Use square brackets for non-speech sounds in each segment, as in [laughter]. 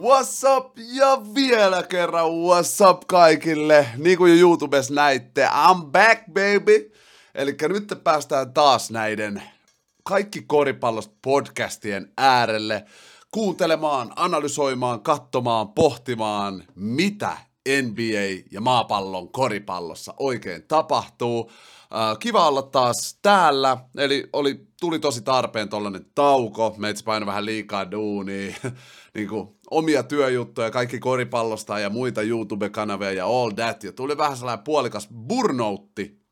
What's up ja vielä kerran what's up kaikille. Niin kuin jo YouTubessa näitte, I'm back baby. Eli nyt päästään taas näiden kaikki koripallosta podcastien äärelle kuuntelemaan, analysoimaan, katsomaan, pohtimaan, mitä NBA ja maapallon koripallossa oikein tapahtuu. Kiva olla taas täällä, eli oli, tuli tosi tarpeen tollanen tauko, meitä painoi vähän liikaa duunia, [laughs] niin kuin omia työjuttuja, kaikki koripallosta ja muita YouTube-kanavia ja all that, ja tuli vähän sellainen puolikas burnoutti.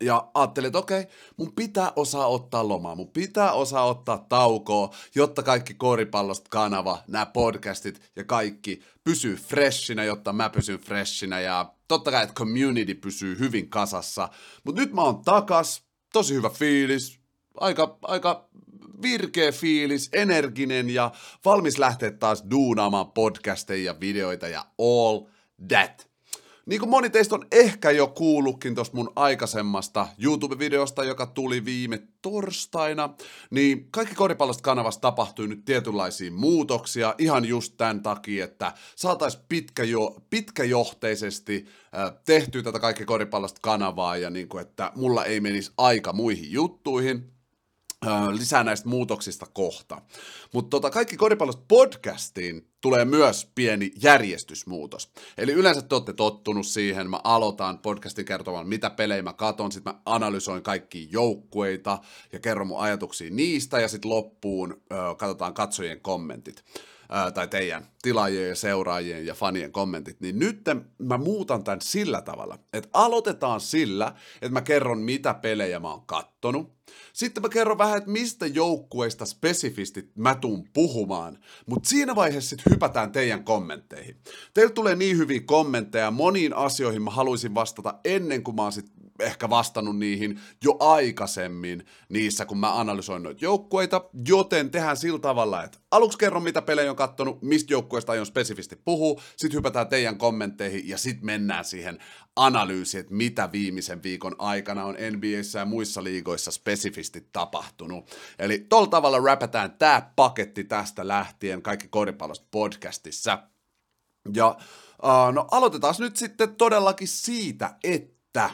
Ja ajattelin, että okei, mun pitää osaa ottaa lomaa, mun pitää osaa ottaa taukoa, jotta kaikki koripallosta kanava, nämä podcastit ja kaikki pysyy freshinä, jotta mä pysyn freshinä ja totta kai, että community pysyy hyvin kasassa. Mutta nyt mä oon takas, tosi hyvä fiilis, aika, aika virkeä fiilis, energinen ja valmis lähteä taas duunaamaan podcasteja ja videoita ja all that. Niin kuin moni teistä on ehkä jo kuullutkin tuosta mun aikaisemmasta YouTube-videosta, joka tuli viime torstaina, niin kaikki koripallosta kanavasta tapahtui nyt tietynlaisia muutoksia ihan just tämän takia, että saataisiin pitkä jo, pitkäjohteisesti tehtyä tätä kaikki koripallosta kanavaa ja niin kuin, että mulla ei menisi aika muihin juttuihin lisää näistä muutoksista kohta. Mutta tota, kaikki koripallosta podcastiin tulee myös pieni järjestysmuutos. Eli yleensä te olette tottunut siihen, mä aloitan podcastin kertomaan, mitä pelejä mä katon, sitten mä analysoin kaikki joukkueita ja kerron mun ajatuksia niistä, ja sitten loppuun ö, katsotaan katsojien kommentit ää, tai teidän tilaajien ja seuraajien ja fanien kommentit, niin nyt mä muutan tämän sillä tavalla, että aloitetaan sillä, että mä kerron mitä pelejä mä oon kattonut, sitten mä kerron vähän, että mistä joukkueista spesifisti mä tuun puhumaan, mutta siinä vaiheessa sitten hypätään teidän kommentteihin. Teiltä tulee niin hyviä kommentteja, moniin asioihin mä haluaisin vastata ennen kuin mä oon sit ehkä vastannut niihin jo aikaisemmin niissä, kun mä analysoin noita joukkueita, joten tehdään sillä tavalla, että aluksi kerron, mitä pelejä on kattonut, mistä joukkueesta aion spesifisti puhua, sitten hypätään teidän kommentteihin ja sitten mennään siihen analyysiin, että mitä viimeisen viikon aikana on NBAssä ja muissa liigoissa spesifisti tapahtunut. Eli tolla tavalla räpätään tämä paketti tästä lähtien kaikki koripallosta podcastissa. Ja uh, no aloitetaan nyt sitten todellakin siitä, että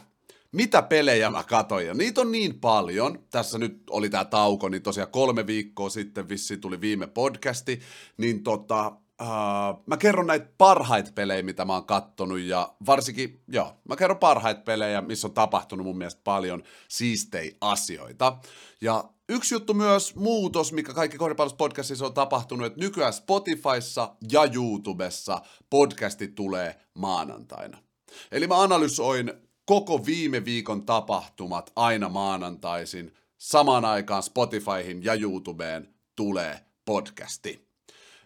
mitä pelejä mä katoin, ja niitä on niin paljon. Tässä nyt oli tää tauko, niin tosiaan kolme viikkoa sitten vissi tuli viime podcasti, niin tota, Uh, mä kerron näitä parhaita pelejä, mitä mä oon kattonut, ja varsinkin, joo, mä kerron parhaita pelejä, missä on tapahtunut mun mielestä paljon siistei asioita. Ja yksi juttu myös, muutos, mikä kaikki podcastissa on tapahtunut, että nykyään Spotifyssa ja YouTubessa podcasti tulee maanantaina. Eli mä analysoin koko viime viikon tapahtumat aina maanantaisin. Samaan aikaan Spotifyhin ja YouTubeen tulee podcasti.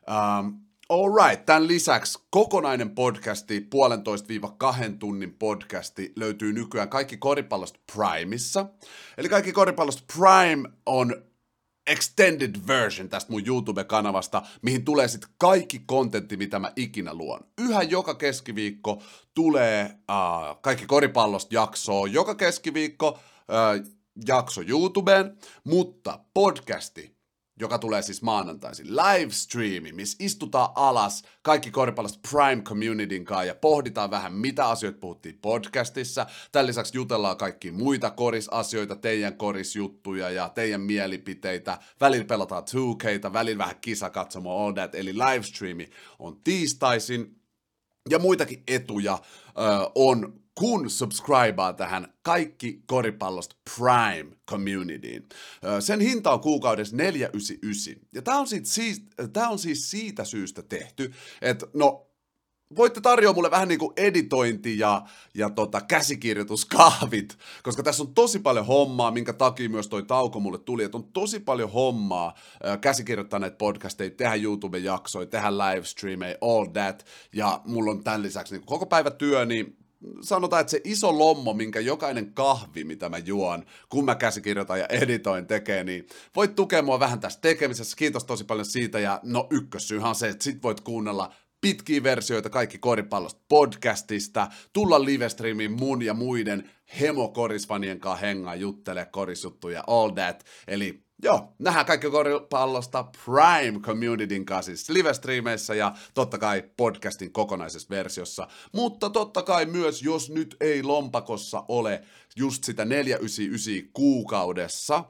Um, Alright, tämän lisäksi kokonainen podcasti, puolentoista viiva kahden tunnin podcasti löytyy nykyään kaikki koripallosta Primeissa. Eli kaikki koripallosta Prime on extended version tästä mun YouTube-kanavasta, mihin tulee sitten kaikki kontentti, mitä mä ikinä luon. Yhä joka keskiviikko tulee uh, kaikki koripallosta jaksoa, joka keskiviikko uh, jakso YouTubeen, mutta podcasti joka tulee siis maanantaisin, livestreami, missä istutaan alas kaikki koripallosta Prime Communityn kanssa ja pohditaan vähän, mitä asioita puhuttiin podcastissa. Tämän lisäksi jutellaan kaikki muita korisasioita, teidän korisjuttuja ja teidän mielipiteitä. Välillä pelataan 2Ktä, välillä vähän kisakatsomo, all that, eli livestreami on tiistaisin. Ja muitakin etuja ö, on kun subscribea tähän kaikki koripallosta Prime Communityin. Sen hinta on kuukaudessa 499. Ja tämä on, siis, tää on siis siitä syystä tehty, että no voitte tarjoa mulle vähän niin kuin editointi ja, ja tota, käsikirjoituskahvit, koska tässä on tosi paljon hommaa, minkä takia myös toi tauko mulle tuli, että on tosi paljon hommaa äh, käsikirjoittaa näitä podcasteja, tehdä YouTube-jaksoja, tehdä livestreameja, all that, ja mulla on tämän lisäksi niin koko päivä työ, niin sanotaan, että se iso lommo, minkä jokainen kahvi, mitä mä juon, kun mä käsikirjoitan ja editoin tekee, niin voit tukea mua vähän tässä tekemisessä. Kiitos tosi paljon siitä. Ja no ykkössyyhän on se, että sit voit kuunnella pitkiä versioita kaikki koripallosta podcastista, tulla livestreamiin mun ja muiden hemokorisfanien kanssa hengaa, juttele korisjuttuja, all that. Eli joo, nähdään kaikki koripallosta Prime Communityn kanssa siis live-striimeissä ja totta kai podcastin kokonaisessa versiossa. Mutta totta kai myös, jos nyt ei lompakossa ole just sitä 499 kuukaudessa,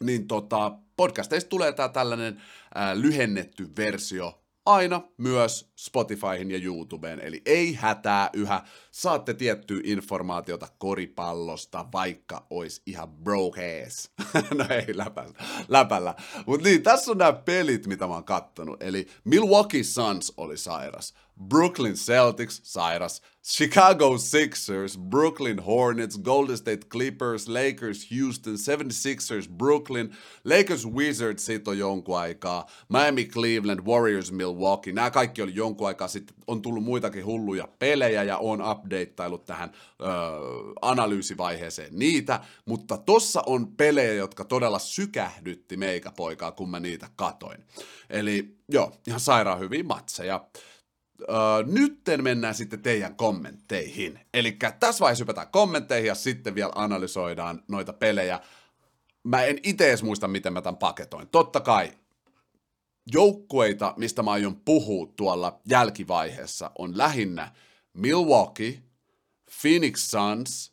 niin tota, podcasteista tulee tää tällainen ää, lyhennetty versio aina myös Spotifyhin ja YouTubeen, eli ei hätää yhä, saatte tiettyä informaatiota koripallosta, vaikka ois ihan broke ass. [laughs] no ei, läpällä. läpällä. Mutta niin, tässä on nämä pelit, mitä mä oon kattonut, eli Milwaukee Suns oli sairas, Brooklyn Celtics sairas, Chicago Sixers, Brooklyn Hornets, Golden State Clippers, Lakers Houston, 76ers Brooklyn, Lakers Wizards siitä on jonkun aikaa, Miami Cleveland, Warriors Milwaukee, nämä kaikki oli jonkun aikaa. Sitten, on tullut muitakin hulluja pelejä ja on updateilut tähän öö, analyysivaiheeseen niitä, mutta tossa on pelejä, jotka todella sykähdytti meikäpoikaa, kun mä niitä katoin. Eli joo, ihan sairaan hyviä matseja. Uh, nytten mennään sitten teidän kommentteihin. Eli tässä vaiheessa hypätään kommentteihin ja sitten vielä analysoidaan noita pelejä. Mä en itse muista, miten mä tämän paketoin. Totta kai joukkueita, mistä mä aion puhua tuolla jälkivaiheessa, on lähinnä Milwaukee, Phoenix Suns,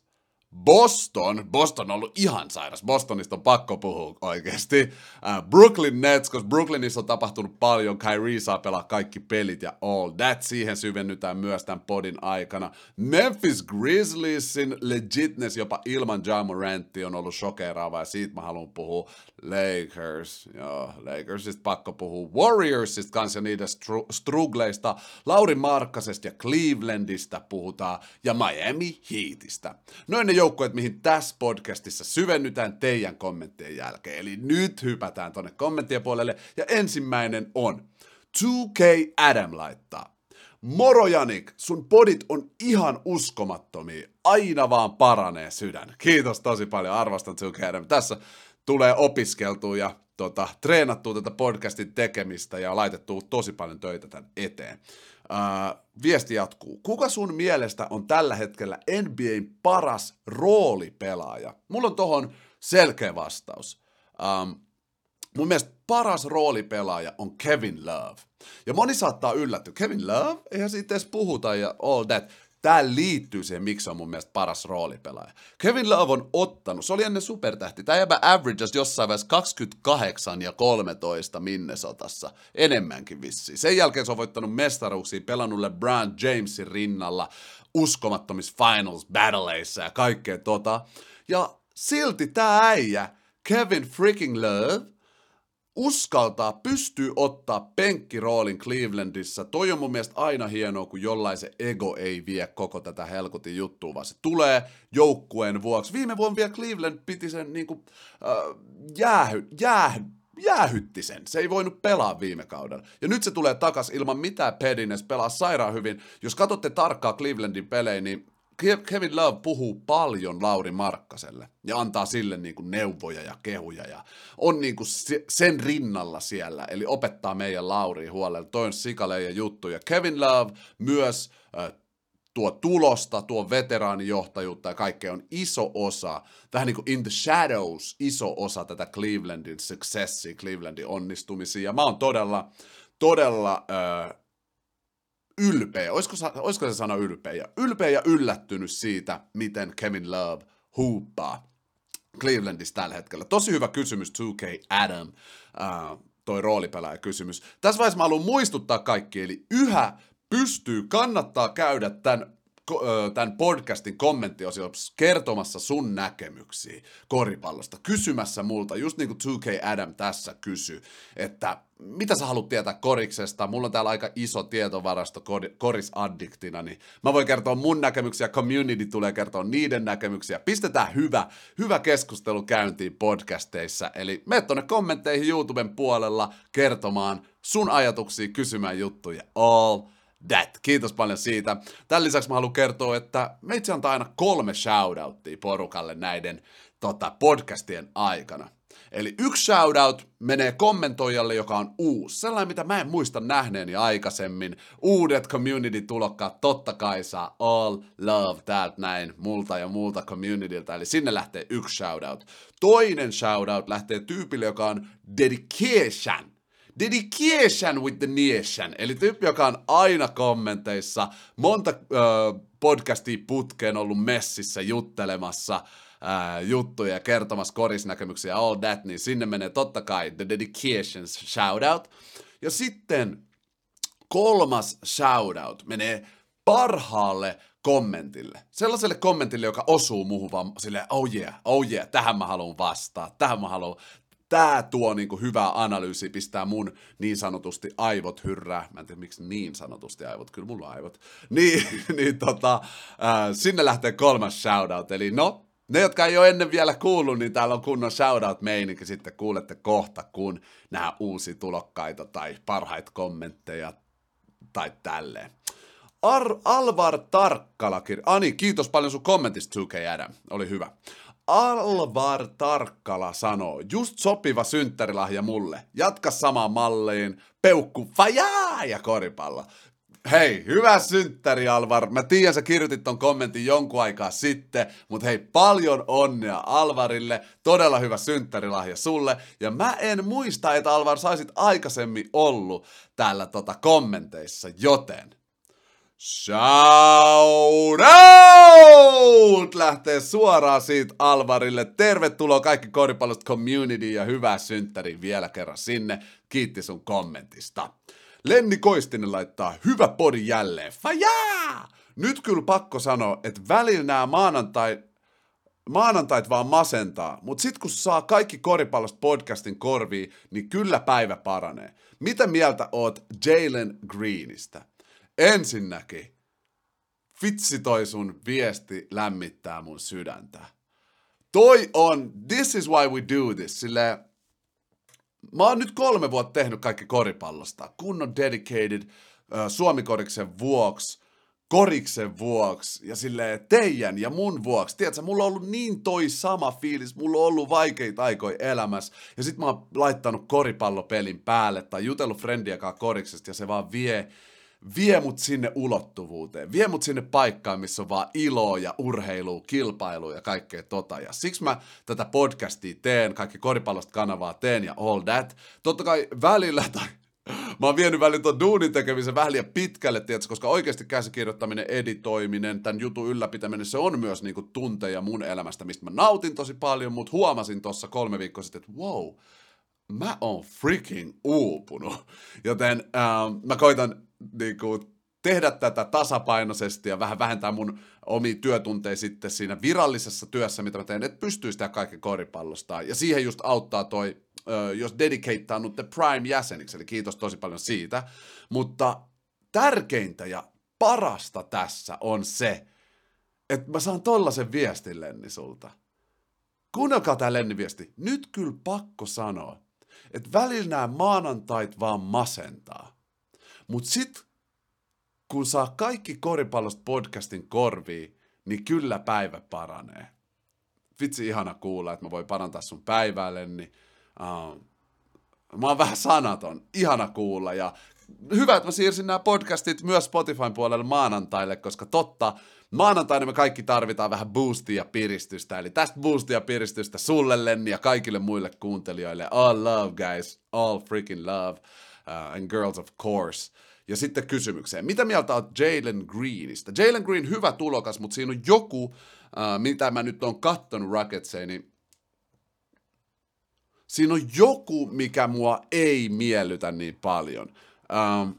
Boston, Boston on ollut ihan sairas, Bostonista on pakko puhua oikeasti. Uh, Brooklyn Nets, koska Brooklynissa on tapahtunut paljon, Kyrie saa pelaa kaikki pelit ja all that, siihen syvennytään myös tämän podin aikana. Memphis Grizzliesin legitness jopa ilman Ja Morantti on ollut shokeraava ja siitä mä haluan puhua. Lakers, joo, Lakersista pakko puhua. Warriorsista kanssa ja niiden stru- strugleista. Lauri Markkasesta ja Clevelandista puhutaan ja Miami Heatistä. Noin ne joukkueet, mihin tässä podcastissa syvennytään teidän kommenttien jälkeen. Eli nyt hypätään tonne kommenttien puolelle. Ja ensimmäinen on 2K Adam laittaa. Moro Janik, sun podit on ihan uskomattomia. Aina vaan paranee sydän. Kiitos tosi paljon, arvostan 2K Adam. Tässä tulee opiskeltua ja tota, treenattua tätä podcastin tekemistä ja laitettua tosi paljon töitä tämän eteen. Uh, viesti jatkuu. Kuka sun mielestä on tällä hetkellä NBAn paras roolipelaaja? Mulla on tohon selkeä vastaus. Um, mun mielestä paras roolipelaaja on Kevin Love. Ja moni saattaa yllättyä. Kevin Love? Eihän siitä edes puhuta ja all that. Tämä liittyy siihen, miksi se on mun mielestä paras roolipelaaja. Kevin Love on ottanut, se oli ennen supertähti, tämä jäbä averages jossain vaiheessa 28 ja 13 Minnesotassa, enemmänkin vissiin. Sen jälkeen se on voittanut mestaruuksia, pelannut LeBron Jamesin rinnalla, uskomattomissa finals battleissa ja kaikkea tota. Ja silti tämä äijä, Kevin freaking Love, uskaltaa, pystyy ottaa penkkiroolin Clevelandissa. Toi on mun mielestä aina hienoa, kun jollain se ego ei vie koko tätä helkutin juttua, vaan se tulee joukkueen vuoksi. Viime vuonna vielä Cleveland piti sen niin kuin, äh, jäähy, jäähy, jäähytti sen. Se ei voinut pelaa viime kaudella. Ja nyt se tulee takas ilman mitään pedines, pelaa sairaan hyvin. Jos katsotte tarkkaa Clevelandin pelejä, niin Kevin Love puhuu paljon Lauri Markkaselle ja antaa sille niin kuin neuvoja ja kehuja ja on niin kuin sen rinnalla siellä, eli opettaa meidän Lauri huolella. Toi on sikaleja juttu ja Kevin Love myös tuo tulosta, tuo veteraanijohtajuutta ja kaikkea on iso osa, vähän niin kuin in the shadows, iso osa tätä Clevelandin successia, Clevelandin onnistumisia. Ja mä oon todella, todella äh, ylpeä, olisiko, olisiko se sana ylpeä, ylpeä ja yllättynyt siitä, miten Kevin Love huuppaa Clevelandissa tällä hetkellä. Tosi hyvä kysymys 2K Adam, uh, toi roolipelaaja kysymys. Tässä vaiheessa mä haluan muistuttaa kaikki, eli yhä pystyy, kannattaa käydä tämän tämän podcastin kommenttiosiossa kertomassa sun näkemyksiä koripallosta, kysymässä multa, just niin kuin 2K Adam tässä kysy, että mitä sä haluat tietää koriksesta, mulla on täällä aika iso tietovarasto korisaddiktina, niin mä voin kertoa mun näkemyksiä, community tulee kertoa niiden näkemyksiä, pistetään hyvä, hyvä keskustelu käyntiin podcasteissa, eli mene tonne kommentteihin YouTuben puolella kertomaan sun ajatuksia, kysymään juttuja, all that. Kiitos paljon siitä. Tämän lisäksi mä haluan kertoa, että meitsi antaa aina kolme shoutouttia porukalle näiden tota, podcastien aikana. Eli yksi shoutout menee kommentoijalle, joka on uusi. Sellainen, mitä mä en muista nähneeni aikaisemmin. Uudet community-tulokkaat totta kai saa all love täältä näin multa ja multa communityltä. Eli sinne lähtee yksi shoutout. Toinen shoutout lähtee tyypille, joka on dedication. Dedication with the nation. Eli tyyppi, joka on aina kommenteissa, monta äh, podcastia putkeen ollut messissä juttelemassa ää, juttuja ja kertomassa korisnäkemyksiä all that, niin sinne menee totta kai The Dedications shoutout. Ja sitten kolmas shoutout menee parhaalle kommentille. Sellaiselle kommentille, joka osuu muuhun vaan silleen, oh yeah, oh yeah, tähän mä haluan vastaa, tähän mä haluan, tää tuo niinku hyvää analyysiä, pistää mun niin sanotusti aivot hyrrää. Mä en tiedä, miksi niin sanotusti aivot, kyllä mulla on aivot. [laughs] Niin, niin tota, äh, sinne lähtee kolmas shoutout, eli no, ne, jotka ei ole ennen vielä kuullut, niin täällä on kunnon shoutout-meininki, sitten kuulette kohta, kun nämä uusi tulokkaita tai parhaita kommentteja tai tälleen. Ar- Alvar Tarkkala, Ani, kiitos paljon sun kommentista 2K Adam, oli hyvä. Alvar Tarkkala sanoo, just sopiva synttärilahja mulle. Jatka samaan malliin, peukku, fajaa ja koripallo. Hei, hyvä synttäri Alvar. Mä tiedän, sä kirjoitit ton kommentin jonkun aikaa sitten, mutta hei, paljon onnea Alvarille. Todella hyvä synttärilahja sulle. Ja mä en muista, että Alvar saisit aikaisemmin ollut täällä tota kommenteissa, joten Shout out! Lähtee suoraan siitä Alvarille. Tervetuloa kaikki koripallosta community ja hyvää synttäri vielä kerran sinne. Kiitti sun kommentista. Lenni Koistinen laittaa hyvä podi jälleen. Fajaa! Nyt kyllä pakko sanoa, että välillä nämä maanantai, maanantait vaan masentaa, mutta sit kun saa kaikki koripallosta podcastin korviin, niin kyllä päivä paranee. Mitä mieltä oot Jalen Greenistä? Ensinnäkin, vitsi toi sun viesti lämmittää mun sydäntä. Toi on, this is why we do this, sille mä oon nyt kolme vuotta tehnyt kaikki koripallosta, kunnon dedicated Suomikoriksen vuoksi, koriksen vuoksi ja sille teidän ja mun vuoksi. Tiedätkö, mulla on ollut niin toi sama fiilis, mulla on ollut vaikeita aikoja elämässä ja sit mä oon laittanut koripallopelin päälle tai jutellut friendiakaan koriksesta ja se vaan vie vie mut sinne ulottuvuuteen, vie mut sinne paikkaan, missä on vaan iloa ja urheilu, kilpailu ja kaikkea tota. Ja siksi mä tätä podcastia teen, kaikki koripallosta kanavaa teen ja all that. Totta kai välillä, [laughs] tai mä oon vienyt välillä tuon duunin tekemisen vähän liian pitkälle, tiedätkö, koska oikeasti käsikirjoittaminen, editoiminen, tämän jutun ylläpitäminen, se on myös niinku tunteja mun elämästä, mistä mä nautin tosi paljon, mutta huomasin tuossa kolme viikkoa sitten, että wow, mä oon freaking uupunut. Joten ähm, mä koitan niinku, tehdä tätä tasapainoisesti ja vähän vähentää mun omi työtunteja sitten siinä virallisessa työssä, mitä mä teen, että pystyy sitä kaiken koripallosta. Ja siihen just auttaa toi, jos dedikeittaa nyt Prime-jäseniksi, eli kiitos tosi paljon siitä. Mutta tärkeintä ja parasta tässä on se, että mä saan tollasen viestin Lenni sulta. Kuunnelkaa tää Lenni viesti. Nyt kyllä pakko sanoa, että välillä nämä maanantait vaan masentaa. Mutta sit, kun saa kaikki koripallosta podcastin korviin, niin kyllä päivä paranee. Vitsi ihana kuulla, että mä voin parantaa sun päivälle, niin uh, mä oon vähän sanaton. Ihana kuulla ja hyvä, että mä siirsin nämä podcastit myös Spotifyn puolelle maanantaille, koska totta, maanantaina me kaikki tarvitaan vähän boostia ja piristystä. Eli tästä boostia ja piristystä sulle, Lenni, ja kaikille muille kuuntelijoille. All love, guys. All freaking love. Uh, and girls, of course. Ja sitten kysymykseen. Mitä mieltä olet Jalen Greenistä? Jalen Green hyvä tulokas, mutta siinä on joku, uh, mitä mä nyt oon kattonut Rocketseen, niin siinä on joku, mikä mua ei miellytä niin paljon. Um,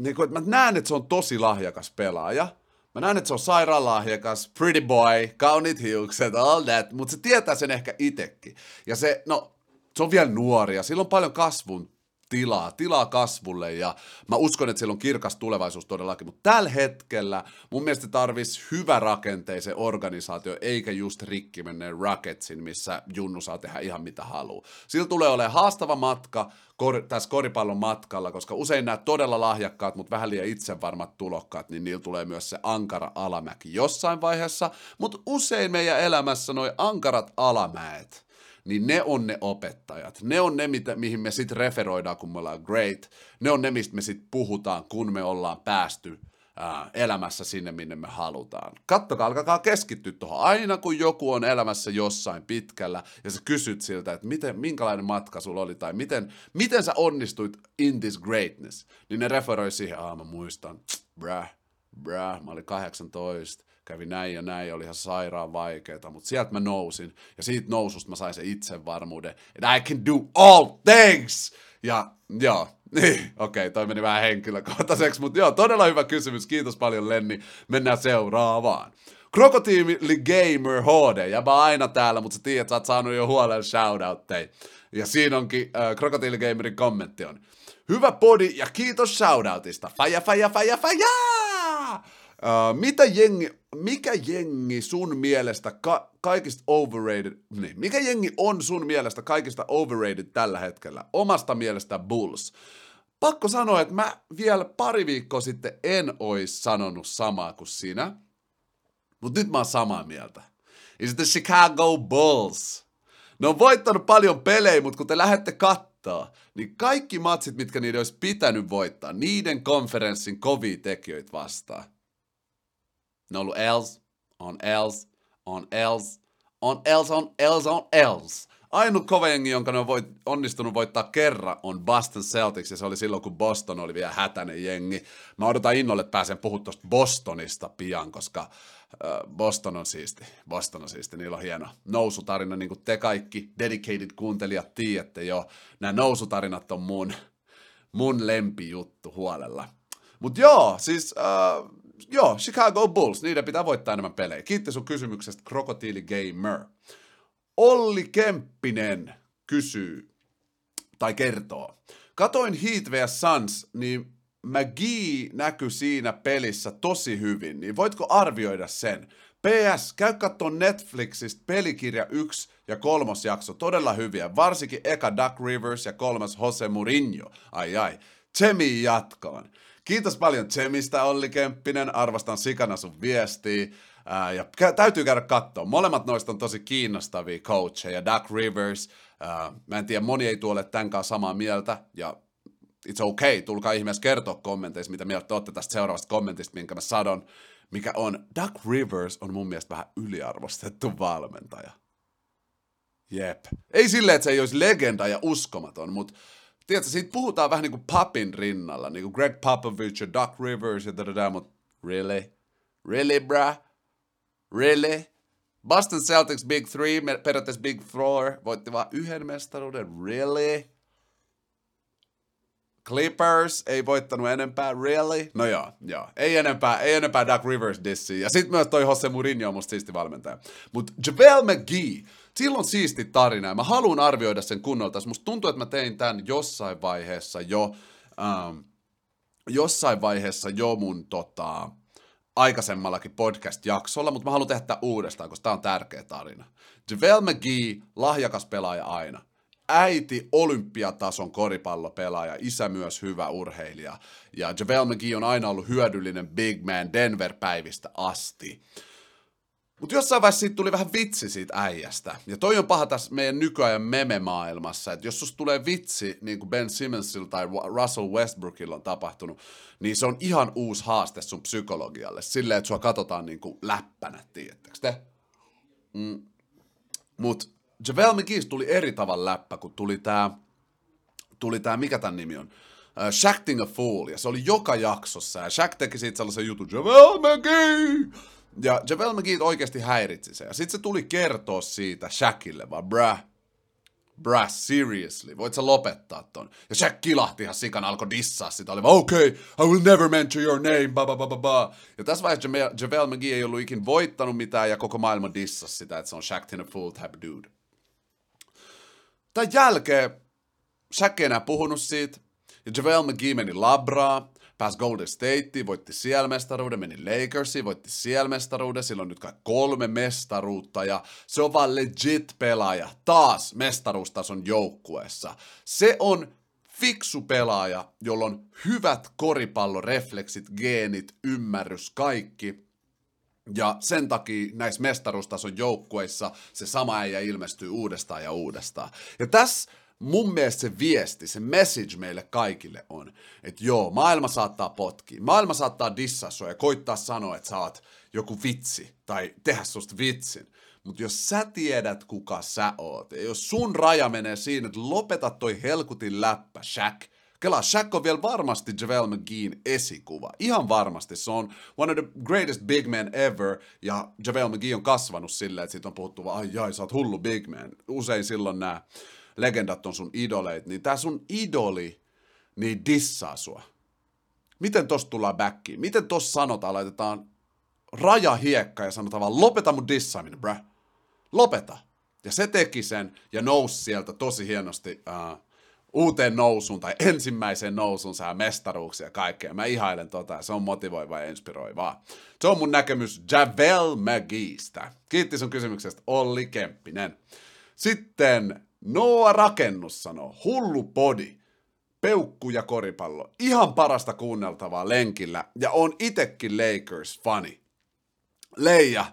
niin kun, mä näen, että se on tosi lahjakas pelaaja. Mä näen, että se on sairaan lahjakas, pretty boy, kaunit hiukset, all that, mutta se tietää sen ehkä itekin. Ja se, no, se on vielä nuori ja sillä on paljon kasvun tilaa, tilaa kasvulle ja mä uskon, että sillä on kirkas tulevaisuus todellakin, mutta tällä hetkellä mun mielestä tarvisi hyvä rakenteisen organisaatio, eikä just rikki menneen Rocketsin, missä Junnu saa tehdä ihan mitä haluaa. Sillä tulee olemaan haastava matka kor- tässä koripallon matkalla, koska usein nämä todella lahjakkaat, mutta vähän liian itsevarmat tulokkaat, niin niillä tulee myös se ankara alamäki jossain vaiheessa, mutta usein meidän elämässä noi ankarat alamäet, niin ne on ne opettajat. Ne on ne, mitä, mihin me sitten referoidaan, kun me ollaan great. Ne on ne, mistä me sitten puhutaan, kun me ollaan päästy ää, elämässä sinne, minne me halutaan. Kattokaa, alkakaa keskittyä tuohon. Aina kun joku on elämässä jossain pitkällä ja sä kysyt siltä, että miten, minkälainen matka sulla oli tai miten, miten sä onnistuit in this greatness, niin ne referoi siihen, aa mä muistan, bräh, bräh, mä olin 18, kävi näin ja näin, oli ihan sairaan vaikeeta, mutta sieltä mä nousin, ja siitä noususta mä sain sen itsevarmuuden, että I can do all things! Ja joo, [laughs] niin, okei, toi meni vähän henkilökohtaiseksi, mutta joo, todella hyvä kysymys, kiitos paljon Lenni, mennään seuraavaan. Krokotiili Gamer HD, ja mä aina täällä, mutta sä tiedät, sä oot saanut jo huolella shoutoutteja. Ja siinä onkin äh, Krokotiili Gamerin kommentti on. Hyvä podi ja kiitos shoutoutista. Faja, faja, faja, faja! Mitä jengi, mikä jengi sun mielestä ka- kaikista overrated, niin, mikä jengi on sun mielestä kaikista overrated tällä hetkellä? Omasta mielestä Bulls. Pakko sanoa, että mä vielä pari viikkoa sitten en ois sanonut samaa kuin sinä, mutta nyt mä oon samaa mieltä. Is the Chicago Bulls. Ne on voittanut paljon pelejä, mutta kun te lähdette kattoo, niin kaikki matsit, mitkä niiden olisi pitänyt voittaa, niiden konferenssin kovia tekijöitä vastaan, ne on ollut Els, on Els, on Els, on Els, on Els, on Els. Ainut kova jengi, jonka ne on voit, onnistunut voittaa kerran, on Boston Celtics, ja se oli silloin, kun Boston oli vielä hätäinen jengi. Mä odotan innolle, että pääsen puhua tuosta Bostonista pian, koska Boston on siisti. Boston on siisti, niillä on hieno nousutarina, niin kuin te kaikki dedicated kuuntelijat tiedätte jo. Nämä nousutarinat on mun, mun lempijuttu huolella. Mutta joo, siis äh, joo, Chicago Bulls, niiden pitää voittaa enemmän pelejä. Kiitti sun kysymyksestä, Krokotiili Gamer. Olli Kemppinen kysyy, tai kertoo. Katoin Heat vs Suns, niin McGee näkyi siinä pelissä tosi hyvin, niin voitko arvioida sen? PS, käy katsomaan Netflixistä pelikirja 1 ja kolmos jakso, todella hyviä, varsinkin eka Duck Rivers ja kolmas Jose Mourinho. Ai ai, Tsemi jatkoon. Kiitos paljon Tsemistä, Olli Kemppinen, arvostan sikana sun viestiä. Ää, ja kä- täytyy käydä katsoa. Molemmat noista on tosi kiinnostavia coacheja. Duck Rivers, ää, mä en tiedä, moni ei tuolle tämän samaa mieltä, ja it's okay, tulkaa ihmeessä kertoa kommenteissa, mitä mieltä te olette tästä seuraavasta kommentista, minkä mä sadon, mikä on, Duck Rivers on mun mielestä vähän yliarvostettu valmentaja. Jep. Ei silleen, että se ei olisi legenda ja uskomaton, mutta tiedätkö, siitä puhutaan vähän niin kuin Papin rinnalla, niin kuin Greg Popovich ja Duck Rivers ja tätä, mutta really? Really, bruh? Really? Boston Celtics Big Three, periaatteessa Big Four, voitti vain yhden mestaruuden. Really? Clippers ei voittanut enempää, really? No joo, joo. Ei enempää, ei enempää Doug Rivers dissi. Ja sitten myös toi Jose Mourinho on musta siisti valmentaja. Mutta Javel McGee, sillä on siisti tarina ja mä haluan arvioida sen kunnolta. Musta tuntuu, että mä tein tämän jossain vaiheessa jo, ähm, jossain vaiheessa jo mun tota, aikaisemmallakin podcast-jaksolla, mutta mä haluan tehdä tätä uudestaan, koska tämä on tärkeä tarina. Javel McGee, lahjakas pelaaja aina. Äiti olympiatason koripallopelaaja, isä myös hyvä urheilija. Ja Javel McGee on aina ollut hyödyllinen big man Denver-päivistä asti. Mutta jossain vaiheessa siitä tuli vähän vitsi siitä äijästä. Ja toi on paha tässä meidän nykyajan meme-maailmassa, että jos susta tulee vitsi, niin kuin Ben Simmonsilla tai Russell Westbrookilla on tapahtunut, niin se on ihan uusi haaste sun psykologialle. Silleen, että sua katsotaan niin kuin läppänä, tiedättekö te? Mm. Mut Javel McGee tuli eri tavalla läppä, kun tuli tää, tuli tää, mikä tän nimi on? Uh, Shacting a Fool, ja se oli joka jaksossa, ja Shaq teki siitä sellaisen jutun, Javel McGee! Ja Javel McGee oikeasti häiritsi se. Ja sitten se tuli kertoa siitä Shaqille, vaan bruh, bruh, seriously, voit sä lopettaa ton? Ja Shaq kilahti ihan sikana, alkoi dissaa sitä, oli vaan, okay, I will never mention your name, ba ba ba ba ba. Ja tässä vaiheessa Javel McGee ei ollut ikin voittanut mitään, ja koko maailma dissasi sitä, että se on Shaq in a fool type dude. Tämän jälkeen Shaq ei enää puhunut siitä, ja Javel McGee meni labraa, pääsi Golden Stateen, voitti siellä mestaruuden, meni Lakersiin, voitti siellä mestaruuden, sillä on nyt kai kolme mestaruutta ja se on vaan legit pelaaja, taas mestaruustason joukkueessa. Se on fiksu pelaaja, jolla on hyvät koripallorefleksit, geenit, ymmärrys, kaikki. Ja sen takia näissä mestaruustason joukkueissa se sama äijä ilmestyy uudestaan ja uudestaan. Ja tässä mun mielestä se viesti, se message meille kaikille on, että joo, maailma saattaa potkia, maailma saattaa dissaa sua ja koittaa sanoa, että sä oot joku vitsi tai tehdä susta vitsin. Mutta jos sä tiedät, kuka sä oot, ja jos sun raja menee siinä, että lopeta toi helkutin läppä, Shaq, Kela, Shaq on vielä varmasti Javel McGeein esikuva. Ihan varmasti. Se on one of the greatest big men ever, ja Javel McGee on kasvanut silleen, että siitä on puhuttu vaan, ai jai, sä oot hullu big man. Usein silloin nämä legendat on sun idoleit, niin tää sun idoli, niin dissaa sua. Miten tosta tullaan backiin? Miten tossa sanotaan, laitetaan raja hiekka ja sanotaan vaan, lopeta mun dissaaminen, bruh. Lopeta. Ja se teki sen ja nousi sieltä tosi hienosti uh, uuteen nousuun tai ensimmäiseen nousuun saa mestaruuksia ja kaikkea. Mä ihailen tota, se on motivoivaa ja inspiroivaa. Se on mun näkemys Javel McGeestä. Kiitti sun kysymyksestä Olli Kemppinen. Sitten Noa Rakennus sanoo, hullu podi, peukku ja koripallo. Ihan parasta kuunneltavaa lenkillä ja on itekin Lakers-fani. Leija,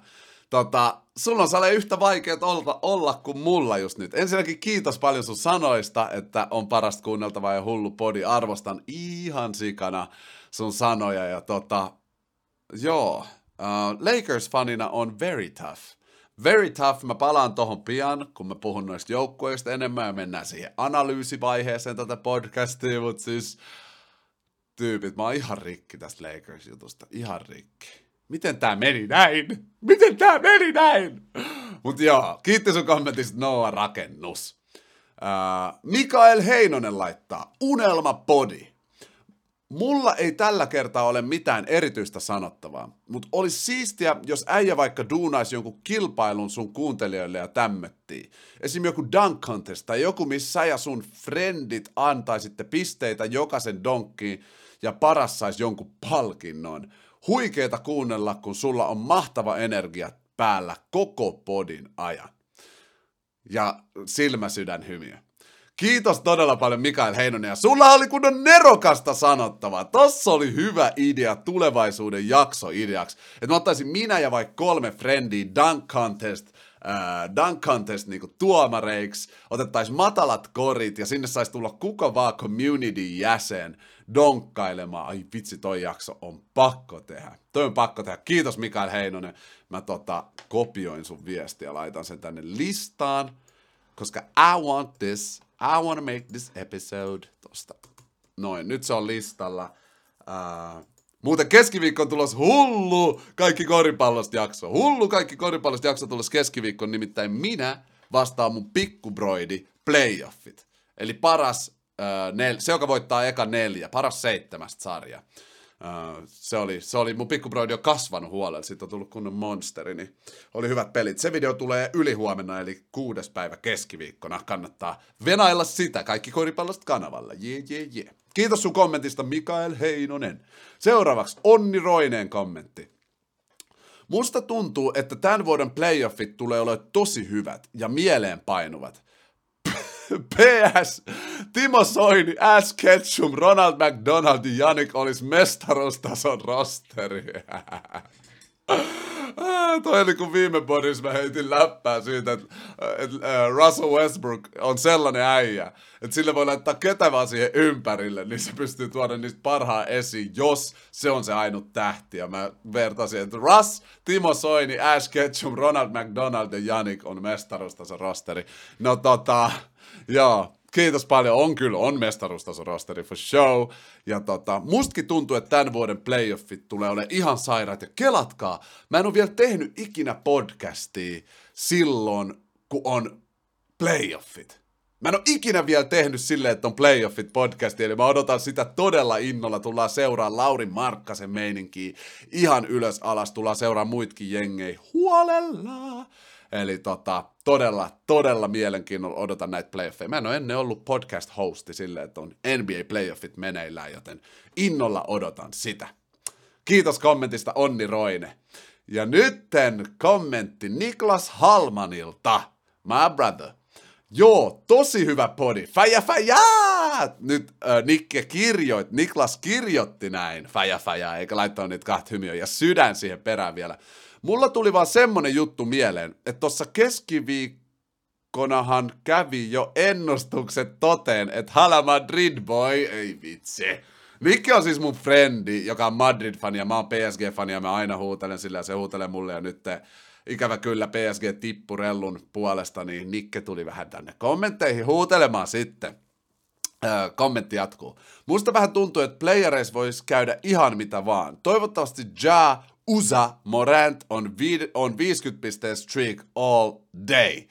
tota, sulla on Sale yhtä vaikeaa olla, olla kuin mulla just nyt. Ensinnäkin kiitos paljon sun sanoista, että on parasta kuunneltavaa ja hullu podi. Arvostan ihan sikana sun sanoja ja tota, joo, uh, Lakers-fanina on very tough. Very tough, mä palaan tohon pian, kun mä puhun noista joukkueista enemmän ja mennään siihen analyysivaiheeseen tätä podcastia, mutta siis tyypit, mä oon ihan rikki tästä Lakers-jutusta, ihan rikki miten tää meni näin? Miten tää meni näin? Mut joo, kiitti sun kommentista Noah Rakennus. Mikael Heinonen laittaa, unelma podi. Mulla ei tällä kertaa ole mitään erityistä sanottavaa, mutta olisi siistiä, jos äijä vaikka duunaisi jonkun kilpailun sun kuuntelijoille ja tämmöttiin. Esim. joku dunk contest tai joku, missä sä ja sun friendit antaisitte pisteitä jokaisen donkkiin ja paras saisi jonkun palkinnon huikeeta kuunnella, kun sulla on mahtava energia päällä koko podin ajan. Ja silmäsydän hymiö. Kiitos todella paljon Mikael Heinonen ja sulla oli kunnon nerokasta sanottavaa. Tossa oli hyvä idea tulevaisuuden jakso ideaksi. Että mä ottaisin minä ja vaikka kolme frendiä Dunk Contest äh, dunk contest niinku tuomareiksi, otettaisiin matalat korit ja sinne saisi tulla kuka vaan community-jäsen donkkailemaan. Ai vitsi, toi jakso on pakko tehdä. Toi on pakko tehdä. Kiitos Mikael Heinonen. Mä tota, kopioin sun viestiä ja laitan sen tänne listaan, koska I want this, I want to make this episode tosta. Noin, nyt se on listalla. Uh, Muuten keskiviikko on tulos hullu kaikki koripallosta jakso. Hullu kaikki koripallosta jakso tulos keskiviikko, nimittäin minä vastaan mun pikkubroidi playoffit. Eli paras, äh, nel, se joka voittaa eka neljä, paras seitsemästä sarja. Uh, se, oli, se oli, mun pikkubroidi on kasvanut huolella, siitä on tullut kunnon monsteri, niin oli hyvät pelit. Se video tulee yli huomenna, eli kuudes päivä keskiviikkona. Kannattaa venailla sitä, kaikki koripallosta kanavalla. Jee, jee, jee. Kiitos sun kommentista, Mikael Heinonen. Seuraavaksi Onni Roineen kommentti. Musta tuntuu, että tämän vuoden playoffit tulee olemaan tosi hyvät ja mieleenpainuvat. PS, Timo Soini, Ash Ketchum, Ronald McDonald ja Janik olisi mestaruustason rosteri. Ah, toi oli kun viime bodissa mä heitin läppää siitä, että et, uh, Russell Westbrook on sellainen äijä, että sille voi laittaa ketä vaan siihen ympärille, niin se pystyy tuoda niistä parhaan esiin, jos se on se ainut tähti. Ja mä vertasin, että Russ, Timo Soini, Ash Ketchum, Ronald McDonald ja Janik on mestaruustason rosteri. No tota, joo, kiitos paljon, on kyllä, on mestaruustaso rosteri for show. Ja tota, mustakin tuntuu, että tämän vuoden playoffit tulee olemaan ihan sairaat. Ja kelatkaa, mä en ole vielä tehnyt ikinä podcastia silloin, kun on playoffit. Mä en ole ikinä vielä tehnyt silleen, että on playoffit podcasti, eli mä odotan sitä todella innolla. Tullaan seuraa Laurin Markkasen meininkiä ihan ylös alas, tullaan seuraa muitkin jengei huolella. Eli tota, todella, todella mielenkiinnolla odotan näitä playoffeja. Mä en ole ennen ollut podcast-hosti silleen, että on NBA-playoffit meneillään, joten innolla odotan sitä. Kiitos kommentista Onni Roine. Ja nytten kommentti Niklas Halmanilta, my brother. Joo, tosi hyvä podi. Fäjä, fäjä! Nyt äh, Nikke kirjoit, Niklas kirjoitti näin, fäjä, fäjä, eikä laittanut niitä kahta hymiöä ja sydän siihen perään vielä. Mulla tuli vaan semmonen juttu mieleen, että tuossa keskiviikkonahan kävi jo ennustukset toteen, että Hala Madrid boy, ei vitsi. Nikke on siis mun frendi, joka on Madrid-fani ja mä oon PSG-fani ja mä aina huutelen sillä ja se huutelee mulle ja nyt te, ikävä kyllä PSG tippurellun puolesta, niin Nikke tuli vähän tänne kommentteihin huutelemaan sitten. Öö, kommentti jatkuu. Musta vähän tuntuu, että playereissa voisi käydä ihan mitä vaan. Toivottavasti Ja, Usa, Morant on, vi- on 50 pisteen streak all day.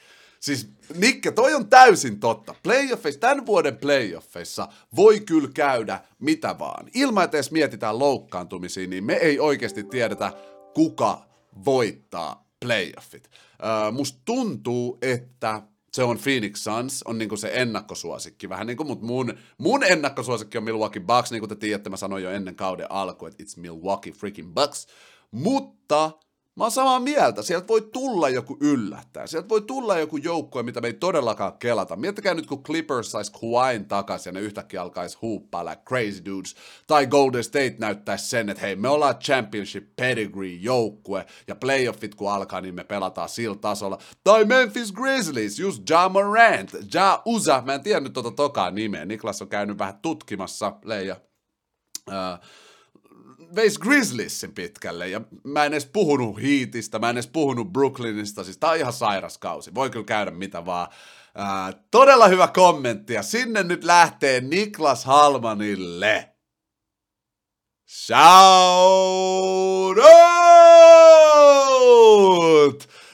Siis Nikke, toi on täysin totta. Playoffeissa, tämän vuoden playoffeissa voi kyllä käydä mitä vaan. Ilman, että edes mietitään loukkaantumisia, niin me ei oikeasti tiedetä, kuka voittaa playoffit. Öö, musta tuntuu, että se on Phoenix Suns, on niinku se ennakkosuosikki vähän niinku, mutta mun, mun ennakkosuosikki on Milwaukee Bucks, niin kuin te tiedätte, mä sanoin jo ennen kauden alkua, että it's Milwaukee freaking Bucks, mutta Mä oon samaa mieltä, sieltä voi tulla joku yllättää. Sieltä voi tulla joku joukkue, mitä me ei todellakaan kelata. Miettikää nyt, kun Clippers sais Kawhin takaisin ja ne yhtäkkiä alkaisi huuppailla crazy dudes. Tai Golden State näyttäisi sen, että hei, me ollaan championship pedigree joukkue ja playoffit kun alkaa, niin me pelataan sillä tasolla. Tai Memphis Grizzlies, just Ja Morant, Ja Uza, mä en tiedä nyt tota tokaa nimeä. Niklas on käynyt vähän tutkimassa, Leija. Uh, veisi Grizzliesin pitkälle, ja mä en edes puhunut Heatistä, mä en edes puhunut Brooklynista, siis tää on ihan sairas kausi, voi kyllä käydä mitä vaan. Ää, todella hyvä kommentti, ja sinne nyt lähtee Niklas Halmanille. Shout out!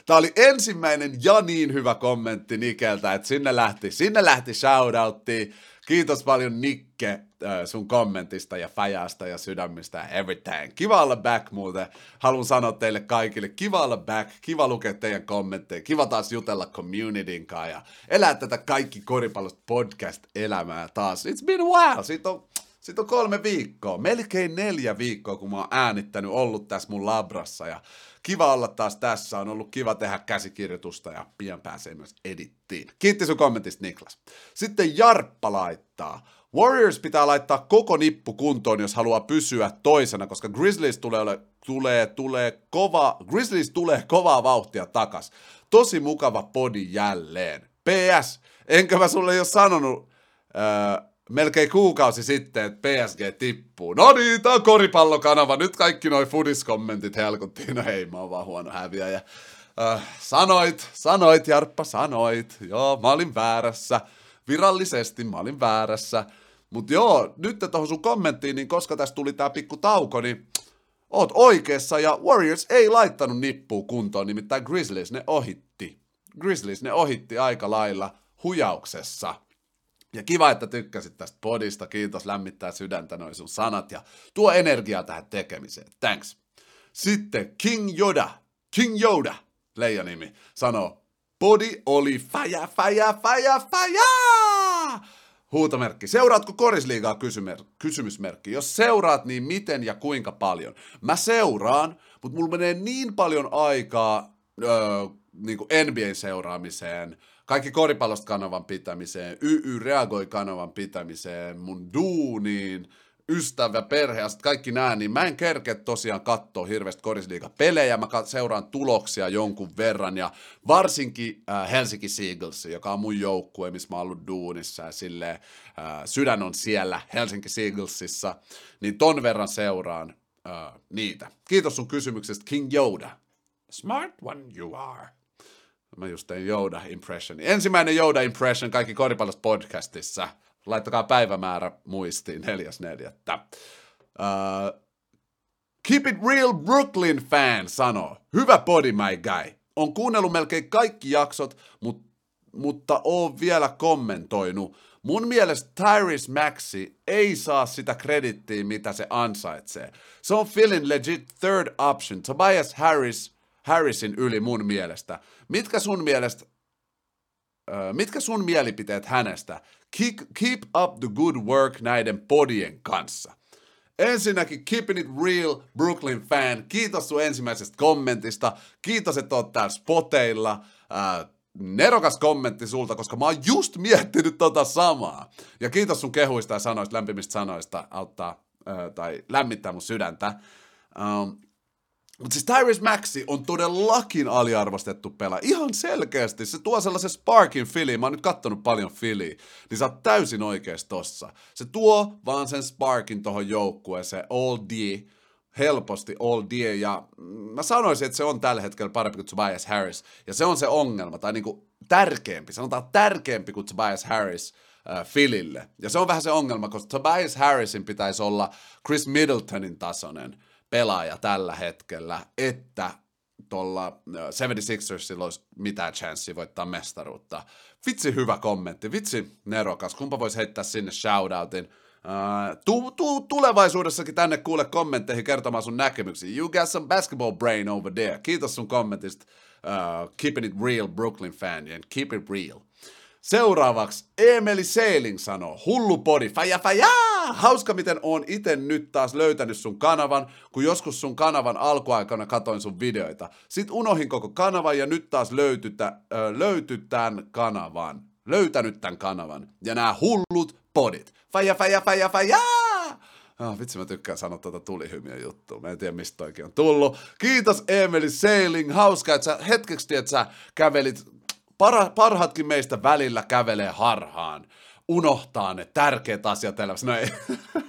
Tämä oli ensimmäinen ja niin hyvä kommentti Nikeltä, että sinne lähti, sinne lähti shoutoutti. Kiitos paljon Nikke äh, sun kommentista ja fäjästä ja sydämistä ja everything. Kiva olla back muuten. Haluan sanoa teille kaikille, kiva olla back, kiva lukea teidän kommentteja, kiva taas jutella communityn kanssa ja elää tätä kaikki koripallosta podcast-elämää taas. It's been a while, siitä on sitten on kolme viikkoa, melkein neljä viikkoa, kun mä oon äänittänyt, ollut tässä mun labrassa ja kiva olla taas tässä, on ollut kiva tehdä käsikirjoitusta ja pian pääsee myös edittiin. Kiitti sun kommentista Niklas. Sitten Jarppa laittaa, Warriors pitää laittaa koko nippu kuntoon, jos haluaa pysyä toisena, koska Grizzlies tulee, tulee, tulee kova, Grizzlies tulee kovaa vauhtia takas. Tosi mukava podi jälleen. PS, enkä mä sulle jo sanonut, öö, melkein kuukausi sitten, että PSG tippuu. No niin, tää on koripallokanava. Nyt kaikki noi fudiskommentit helkuttiin. No hei, mä oon vaan huono häviäjä. Äh, sanoit, sanoit Jarppa, sanoit. Joo, mä olin väärässä. Virallisesti mä olin väärässä. Mut joo, nyt tuohon sun kommenttiin, niin koska tästä tuli tää pikku tauko, niin oot oikeassa ja Warriors ei laittanut nippua kuntoon, nimittäin Grizzlies ne ohitti. Grizzlies ne ohitti aika lailla hujauksessa. Ja kiva, että tykkäsit tästä podista. Kiitos, lämmittää sydäntä noin sun sanat ja tuo energiaa tähän tekemiseen. Thanks. Sitten King Yoda, King Yoda, leijonimi, sanoo, podi oli fäjä, fäjä, fäjä, fäjä! Huutomerkki. Seuraatko korisliigaa kysymer- kysymysmerkki? Jos seuraat, niin miten ja kuinka paljon? Mä seuraan, mutta mulla menee niin paljon aikaa öö, niin NBAn seuraamiseen, kaikki koripallosta kanavan pitämiseen, YY reagoi kanavan pitämiseen, mun duuniin, ystävä, perhe ja kaikki nämä, niin mä en kerkeä tosiaan katsoa hirveästi korisliiga-pelejä, mä seuraan tuloksia jonkun verran ja varsinkin äh, Helsinki Seagulls, joka on mun joukkue, missä mä oon ollut duunissa ja silleen, äh, sydän on siellä Helsinki Seagullsissa, niin ton verran seuraan äh, niitä. Kiitos sun kysymyksestä, King Yoda. Smart one you are. Mä just tein Yoda impression. Ensimmäinen Yoda impression kaikki koripallosta podcastissa. Laittakaa päivämäärä muistiin 4.4. Uh, Keep it real Brooklyn fan sanoo. Hyvä body my guy. On kuunnellut melkein kaikki jaksot, mut, mutta oon vielä kommentoinut. Mun mielestä Tyrese Maxi ei saa sitä kredittiä, mitä se ansaitsee. Se on feeling legit third option. Tobias Harris – Harrisin yli mun mielestä. Mitkä sun mielestä, äh, mitkä sun mielipiteet hänestä? Keep, keep up the good work näiden podien kanssa. Ensinnäkin Keeping It Real Brooklyn fan, kiitos sun ensimmäisestä kommentista, kiitos että oot täällä spoteilla, äh, nerokas kommentti sulta, koska mä oon just miettinyt tota samaa. Ja kiitos sun kehuista ja sanoista, lämpimistä sanoista, auttaa äh, tai lämmittää mun sydäntä. Um, Mutta siis Tyrese Maxi on todellakin aliarvostettu pelaaja. Ihan selkeästi. Se tuo sellaisen sparkin fili. Mä oon nyt kattonut paljon filiä. Niin sä oot täysin oikeassa tossa. Se tuo vaan sen sparkin tohon joukkueeseen. All D. Helposti all D. Ja mä sanoisin, että se on tällä hetkellä parempi kuin Tobias Harris. Ja se on se ongelma. Tai niinku tärkeämpi. Sanotaan tärkeämpi kuin Tobias Harris äh, Philille. Ja se on vähän se ongelma, koska Tobias Harrisin pitäisi olla Chris Middletonin tasoinen pelaaja tällä hetkellä, että tuolla 76ersilla olisi mitään chanssiä voittaa mestaruutta. Vitsi hyvä kommentti, vitsi nerokas, kumpa voisi heittää sinne shoutoutin. Uh, tuu, tuu tulevaisuudessakin tänne kuule kommentteihin kertomaan sun näkemyksiä. You got some basketball brain over there. Kiitos sun kommentista. Uh, keeping it real Brooklyn fan and keep it real. Seuraavaksi Emeli Seiling sanoo, hullu podi, faja faja! Hauska, miten on itse nyt taas löytänyt sun kanavan, kun joskus sun kanavan alkuaikana katoin sun videoita. Sitten unohin koko kanavan ja nyt taas löytytä, ö, löyty tämän kanavan. Löytänyt tämän kanavan. Ja nämä hullut podit. Faja faja faja faja! Ah, vitsi mä tykkään sanoa tuota tulihymiä juttua. Mä en tiedä mistä oikein on tullut. Kiitos Emeli Sailing. Hauska, että sä hetkeksi että sä kävelit parhaatkin meistä välillä kävelee harhaan, unohtaa ne tärkeät asiat elämässä. No.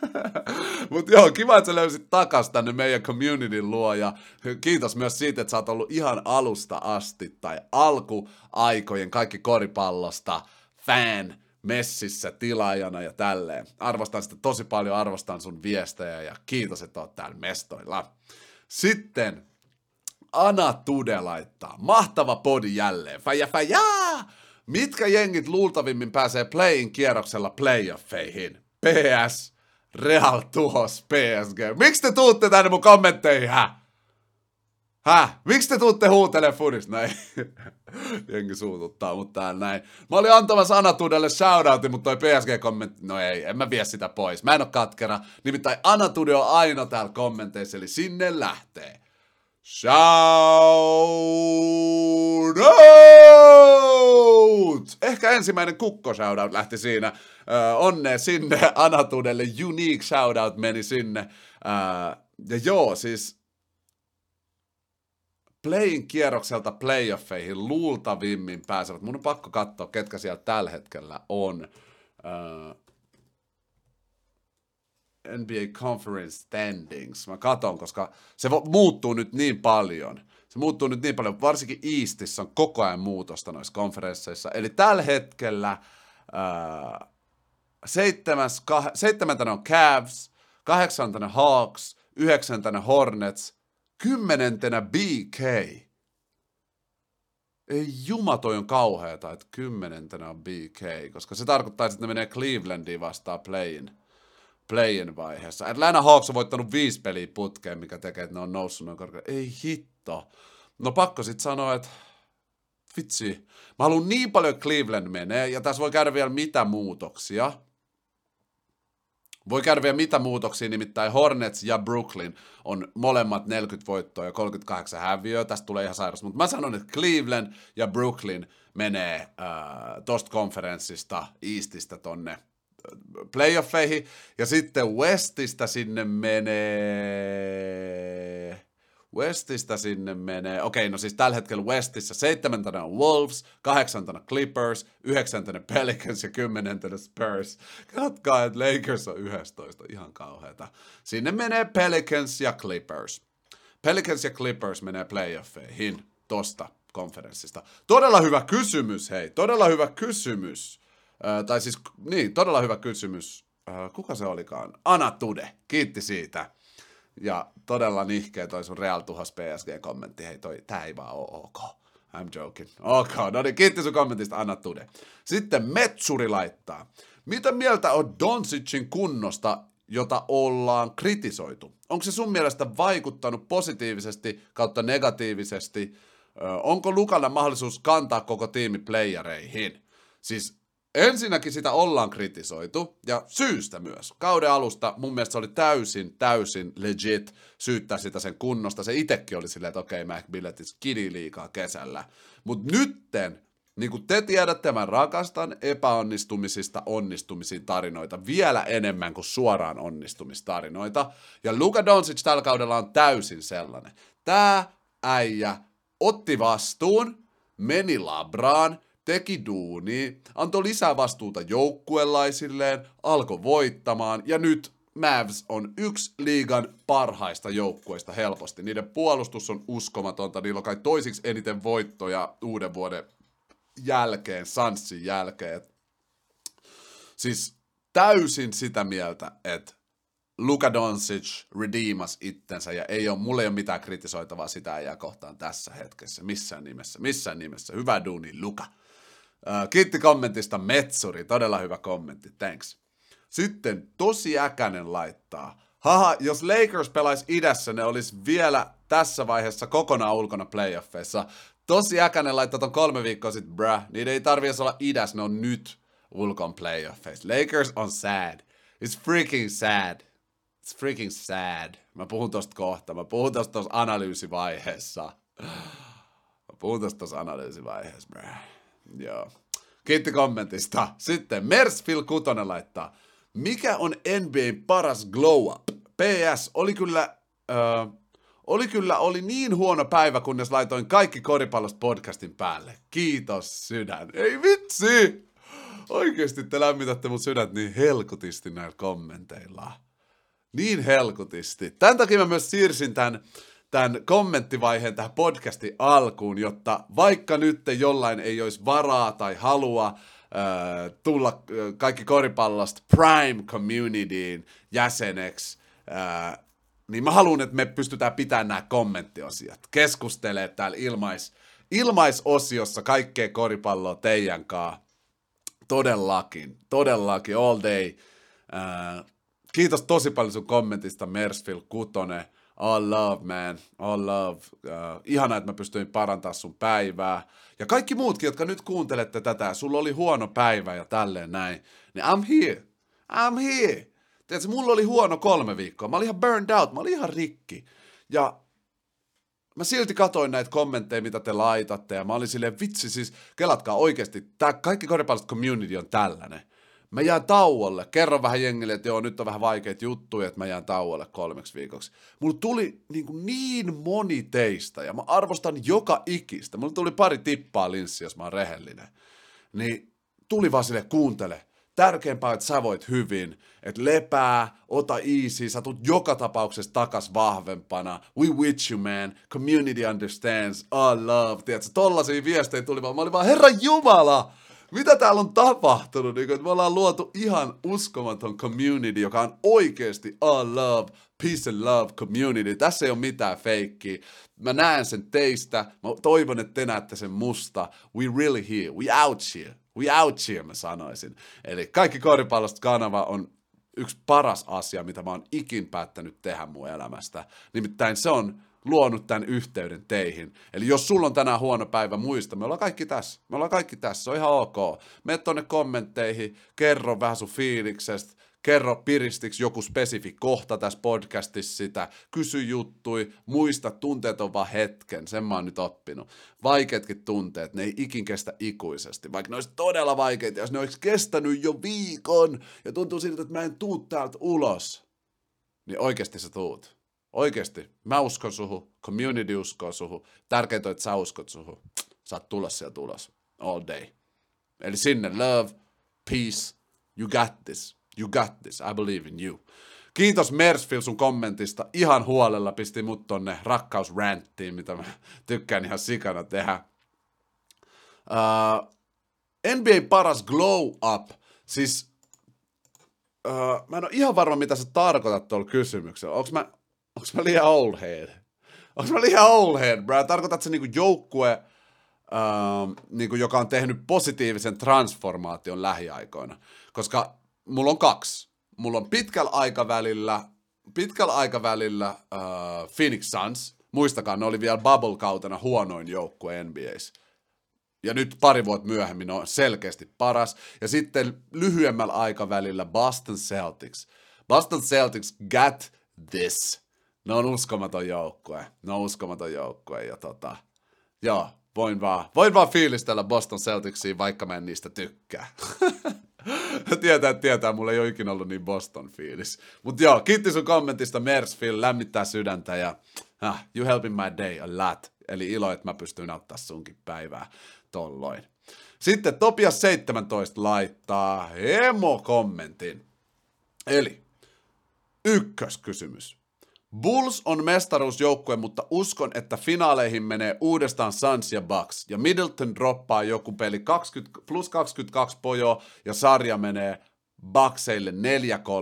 [laughs] Mutta joo, kiva, että sä löysit takas tänne meidän communityn luo ja kiitos myös siitä, että sä oot ollut ihan alusta asti tai alkuaikojen kaikki koripallosta fan messissä tilaajana ja tälleen. Arvostan sitä tosi paljon, arvostan sun viestejä ja kiitos, että oot täällä mestoilla. Sitten Ana Tude laittaa. Mahtava podi jälleen. Fäjä fäjä! Mitkä jengit luultavimmin pääsee playin kierroksella playoffeihin? PS. Real tuhos PSG. Miksi te tuutte tänne mun kommentteihin, hä? Häh? Miksi te tuutte huutele fudista? Näin. [laughs] Jengi suututtaa mut täällä näin. Mä olin antamassa Anatudelle shoutoutin, mutta toi PSG-kommentti, no ei, en mä vie sitä pois. Mä en oo katkera. Nimittäin Anatude on aina täällä kommenteissa, eli sinne lähtee. Shout out! Ehkä ensimmäinen kukko shoutout lähti siinä. Äh, onne sinne [laughs] Anatudelle, unique shoutout meni sinne. Äh, ja joo, siis playin kierrokselta playoffeihin luultavimmin pääsevät. Mun on pakko katsoa, ketkä siellä tällä hetkellä on. Äh, NBA Conference Standings. Mä katon, koska se muuttuu nyt niin paljon. Se muuttuu nyt niin paljon, varsinkin Eastissä on koko ajan muutosta noissa konferensseissa. Eli tällä hetkellä ää, seitsemäs, kah, seitsemäntenä on Cavs, kahdeksantena Hawks, yhdeksäntenä Hornets, kymmenentenä BK. Ei juma, toi on kauheata, että kymmenentenä on BK, koska se tarkoittaa, että ne menee Clevelandiin vastaan playin playin vaiheessa. Atlanta Hawks on voittanut viisi peliä putkeen, mikä tekee, että ne on noussut noin korkealle. Ei hitto. No pakko sit sanoa, että vitsi. Mä haluan niin paljon Cleveland menee, ja tässä voi käydä vielä mitä muutoksia. Voi käydä vielä mitä muutoksia, nimittäin Hornets ja Brooklyn on molemmat 40 voittoa ja 38 häviöä. Tästä tulee ihan sairas. Mutta mä sanon, että Cleveland ja Brooklyn menee äh, tosta konferenssista, Eastistä tonne playoffeihin, ja sitten Westistä sinne menee... Westistä sinne menee, okei, no siis tällä hetkellä Westissä seitsemäntenä on Wolves, kahdeksantena Clippers, yhdeksäntenä Pelicans ja kymmenentenä Spurs. Katkaa, että Lakers on 11, ihan kauheata. Sinne menee Pelicans ja Clippers. Pelicans ja Clippers menee playoffeihin tosta konferenssista. Todella hyvä kysymys, hei, todella hyvä kysymys tai siis, niin, todella hyvä kysymys. kuka se olikaan? Ana Tude, kiitti siitä. Ja todella nihkeä toi sun Real Tuhas PSG-kommentti. Hei, toi, tää ei vaan oo ok. I'm joking. Ok, no niin, kiitti sun kommentista, Anna Tude. Sitten Metsuri laittaa. Mitä mieltä on Donsicin kunnosta, jota ollaan kritisoitu? Onko se sun mielestä vaikuttanut positiivisesti kautta negatiivisesti? onko Lukalla mahdollisuus kantaa koko tiimi playereihin? Siis Ensinnäkin sitä ollaan kritisoitu, ja syystä myös. Kauden alusta mun mielestä se oli täysin, täysin legit syyttää sitä sen kunnosta. Se itekin oli silleen, että okei, okay, McBilletis kidi liikaa kesällä. Mutta nytten, niin kuin te tiedätte, mä rakastan epäonnistumisista onnistumisiin tarinoita vielä enemmän kuin suoraan onnistumistarinoita. Ja Luka Doncic tällä kaudella on täysin sellainen. Tää äijä otti vastuun, meni labraan, teki duuni, antoi lisää vastuuta joukkuelaisilleen, alkoi voittamaan ja nyt Mavs on yksi liigan parhaista joukkueista helposti. Niiden puolustus on uskomatonta, niillä on kai toisiksi eniten voittoja uuden vuoden jälkeen, Sansin jälkeen. Siis täysin sitä mieltä, että Luka Doncic redeemas itsensä ja ei ole, mulle ei ole mitään kritisoitavaa sitä ja kohtaan tässä hetkessä, missään nimessä, missään nimessä. Hyvä duuni, Luka. Kiitti kommentista Metsuri, todella hyvä kommentti, thanks. Sitten tosi äkänen laittaa. Haha, jos Lakers pelaisi idässä, ne olisi vielä tässä vaiheessa kokonaan ulkona playoffeissa. Tosi äkänen laittaa ton kolme viikkoa sitten, bruh. Niiden ei tarvitse olla idässä, ne on nyt ulkon playoffeissa. Lakers on sad. It's freaking sad. It's freaking sad. Mä puhun tosta kohta. Mä puhun tosta tossa analyysivaiheessa. Mä puhun tosta tossa analyysivaiheessa, bruh. Joo. Kiitti kommentista. Sitten Mersfil Kutonen laittaa. Mikä on NBAn paras glow up? PS, oli kyllä, äh, oli kyllä oli niin huono päivä, kunnes laitoin kaikki koripallosta podcastin päälle. Kiitos sydän. Ei vitsi! Oikeesti te lämmitätte mut sydät niin helkutisti näillä kommenteilla. Niin helkutisti. Tän takia mä myös siirsin tämän, tämän kommenttivaiheen tähän podcastin alkuun, jotta vaikka nyt jollain ei olisi varaa tai halua äh, tulla äh, kaikki koripallosta Prime Communityin jäseneksi, äh, niin mä haluan, että me pystytään pitämään nämä kommenttiosiot, keskustelee täällä ilmais, ilmaisosiossa kaikkea koripalloa teidän kanssa. Todellakin, todellakin, all day. Äh, kiitos tosi paljon sun kommentista, Mersfield Kutonen. All love, man. All love. Uh, ihana, että mä pystyin parantamaan sun päivää. Ja kaikki muutkin, jotka nyt kuuntelette tätä, sulla oli huono päivä ja tälleen näin, niin I'm here. I'm here. Tiedätkö, mulla oli huono kolme viikkoa. Mä olin ihan burned out, mä olin ihan rikki. Ja mä silti katoin näitä kommentteja, mitä te laitatte, ja mä olin silleen, vitsi, siis kelatkaa oikeasti, tää kaikki koripallosta community on tällainen mä jään tauolle, kerron vähän jengille, että joo, nyt on vähän vaikeita juttuja, että mä jään tauolle kolmeksi viikoksi. Mulla tuli niin, kuin niin moni teistä, ja mä arvostan joka ikistä. Mulla tuli pari tippaa linssi, jos mä oon rehellinen. Niin tuli vaan sille, kuuntele, tärkeämpää, että sä voit hyvin, että lepää, ota easy, sä tulet joka tapauksessa takas vahvempana, we with you man, community understands, all love, tiedätkö, tollasia viestejä tuli vaan, mä olin vaan, herra Jumala, mitä täällä on tapahtunut? Niin, että me ollaan luotu ihan uskomaton community, joka on oikeasti all love, peace and love community. Tässä ei ole mitään feikkiä. Mä näen sen teistä. Mä toivon, että te näette sen musta. We really here. We out here. We out here, mä sanoisin. Eli kaikki koripallosta kanava on yksi paras asia, mitä mä oon ikin päättänyt tehdä mun elämästä. Nimittäin se on luonut tämän yhteyden teihin. Eli jos sulla on tänään huono päivä, muista, me ollaan kaikki tässä. Me ollaan kaikki tässä, se on ihan ok. Mene tonne kommentteihin, kerro vähän sun fiiliksestä, kerro piristiksi joku spesifi kohta tässä podcastissa sitä, kysy juttui, muista, tunteet on vaan hetken, sen mä oon nyt oppinut. Vaikeatkin tunteet, ne ei ikin kestä ikuisesti, vaikka ne olisi todella vaikeita, jos ne olisi kestänyt jo viikon ja tuntuu siltä, että mä en tuu täältä ulos, niin oikeasti sä tuut. Oikeasti, mä uskon suhu, community uskoo suhu, tärkeintä on, että sä uskot suhu. Sä oot tulos siellä tulos, all day. Eli sinne, love, peace, you got this, you got this, I believe in you. Kiitos Mersfield sun kommentista, ihan huolella pisti mut tonne rakkausranttiin, mitä mä tykkään ihan sikana tehdä. Uh, NBA paras glow up, siis uh, mä en ole ihan varma, mitä sä tarkoitat tuolla kysymyksellä. Onko mä, Onks mä liian old head? Onks mä liian old head, bro? Tarkoitatko niinku joukkue, ähm, niinku, joka on tehnyt positiivisen transformaation lähiaikoina? Koska mulla on kaksi. Mulla on pitkällä aikavälillä, pitkällä aikavälillä äh, Phoenix Suns. Muistakaa, ne oli vielä bubble-kautena huonoin joukkue NBAs. Ja nyt pari vuotta myöhemmin on selkeästi paras. Ja sitten lyhyemmällä aikavälillä Boston Celtics. Boston Celtics got this ne on uskomaton joukkue. Ne on uskomaton joukkue ja tota, joo, voin vaan, voin vaan fiilistellä Boston Celticsia, vaikka mä en niistä tykkää. [laughs] tietää, tietää, mulla ei ole ikinä ollut niin Boston fiilis. Mutta joo, kiitti sun kommentista Mersfield, lämmittää sydäntä ja Ah, you helping my day a lot. Eli ilo, että mä pystyn auttaa sunkin päivää tolloin. Sitten Topias 17 laittaa emo-kommentin. Eli ykköskysymys. Bulls on mestaruusjoukkue, mutta uskon, että finaaleihin menee uudestaan Suns ja Bucks. Ja Middleton droppaa joku peli 20, plus 22 pojo ja sarja menee Buckseille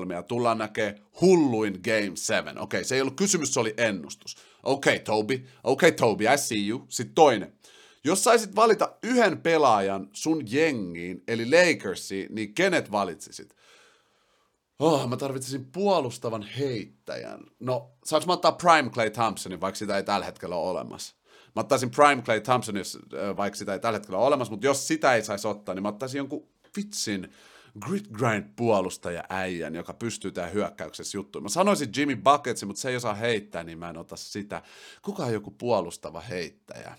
4-3 ja tullaan näkee hulluin Game 7. Okei, okay, se ei ollut kysymys, se oli ennustus. Okei, okay, Toby. Okei, okay, Toby, I see you. Sitten toinen. Jos saisit valita yhden pelaajan sun jengiin, eli Lakersiin, niin kenet valitsisit? Oh, mä tarvitsisin puolustavan heittäjän. No, saanko mä ottaa Prime Clay Thompsonin, vaikka sitä ei tällä hetkellä ole olemassa? Mä ottaisin Prime Clay Thompsonin, vaikka sitä ei tällä hetkellä ole olemassa, mutta jos sitä ei saisi ottaa, niin mä ottaisin jonkun vitsin grit grind puolustaja äijän, joka pystyy tähän hyökkäyksessä juttuun. Mä sanoisin Jimmy Bucketsi, mutta se ei osaa heittää, niin mä en ota sitä. Kuka on joku puolustava heittäjä?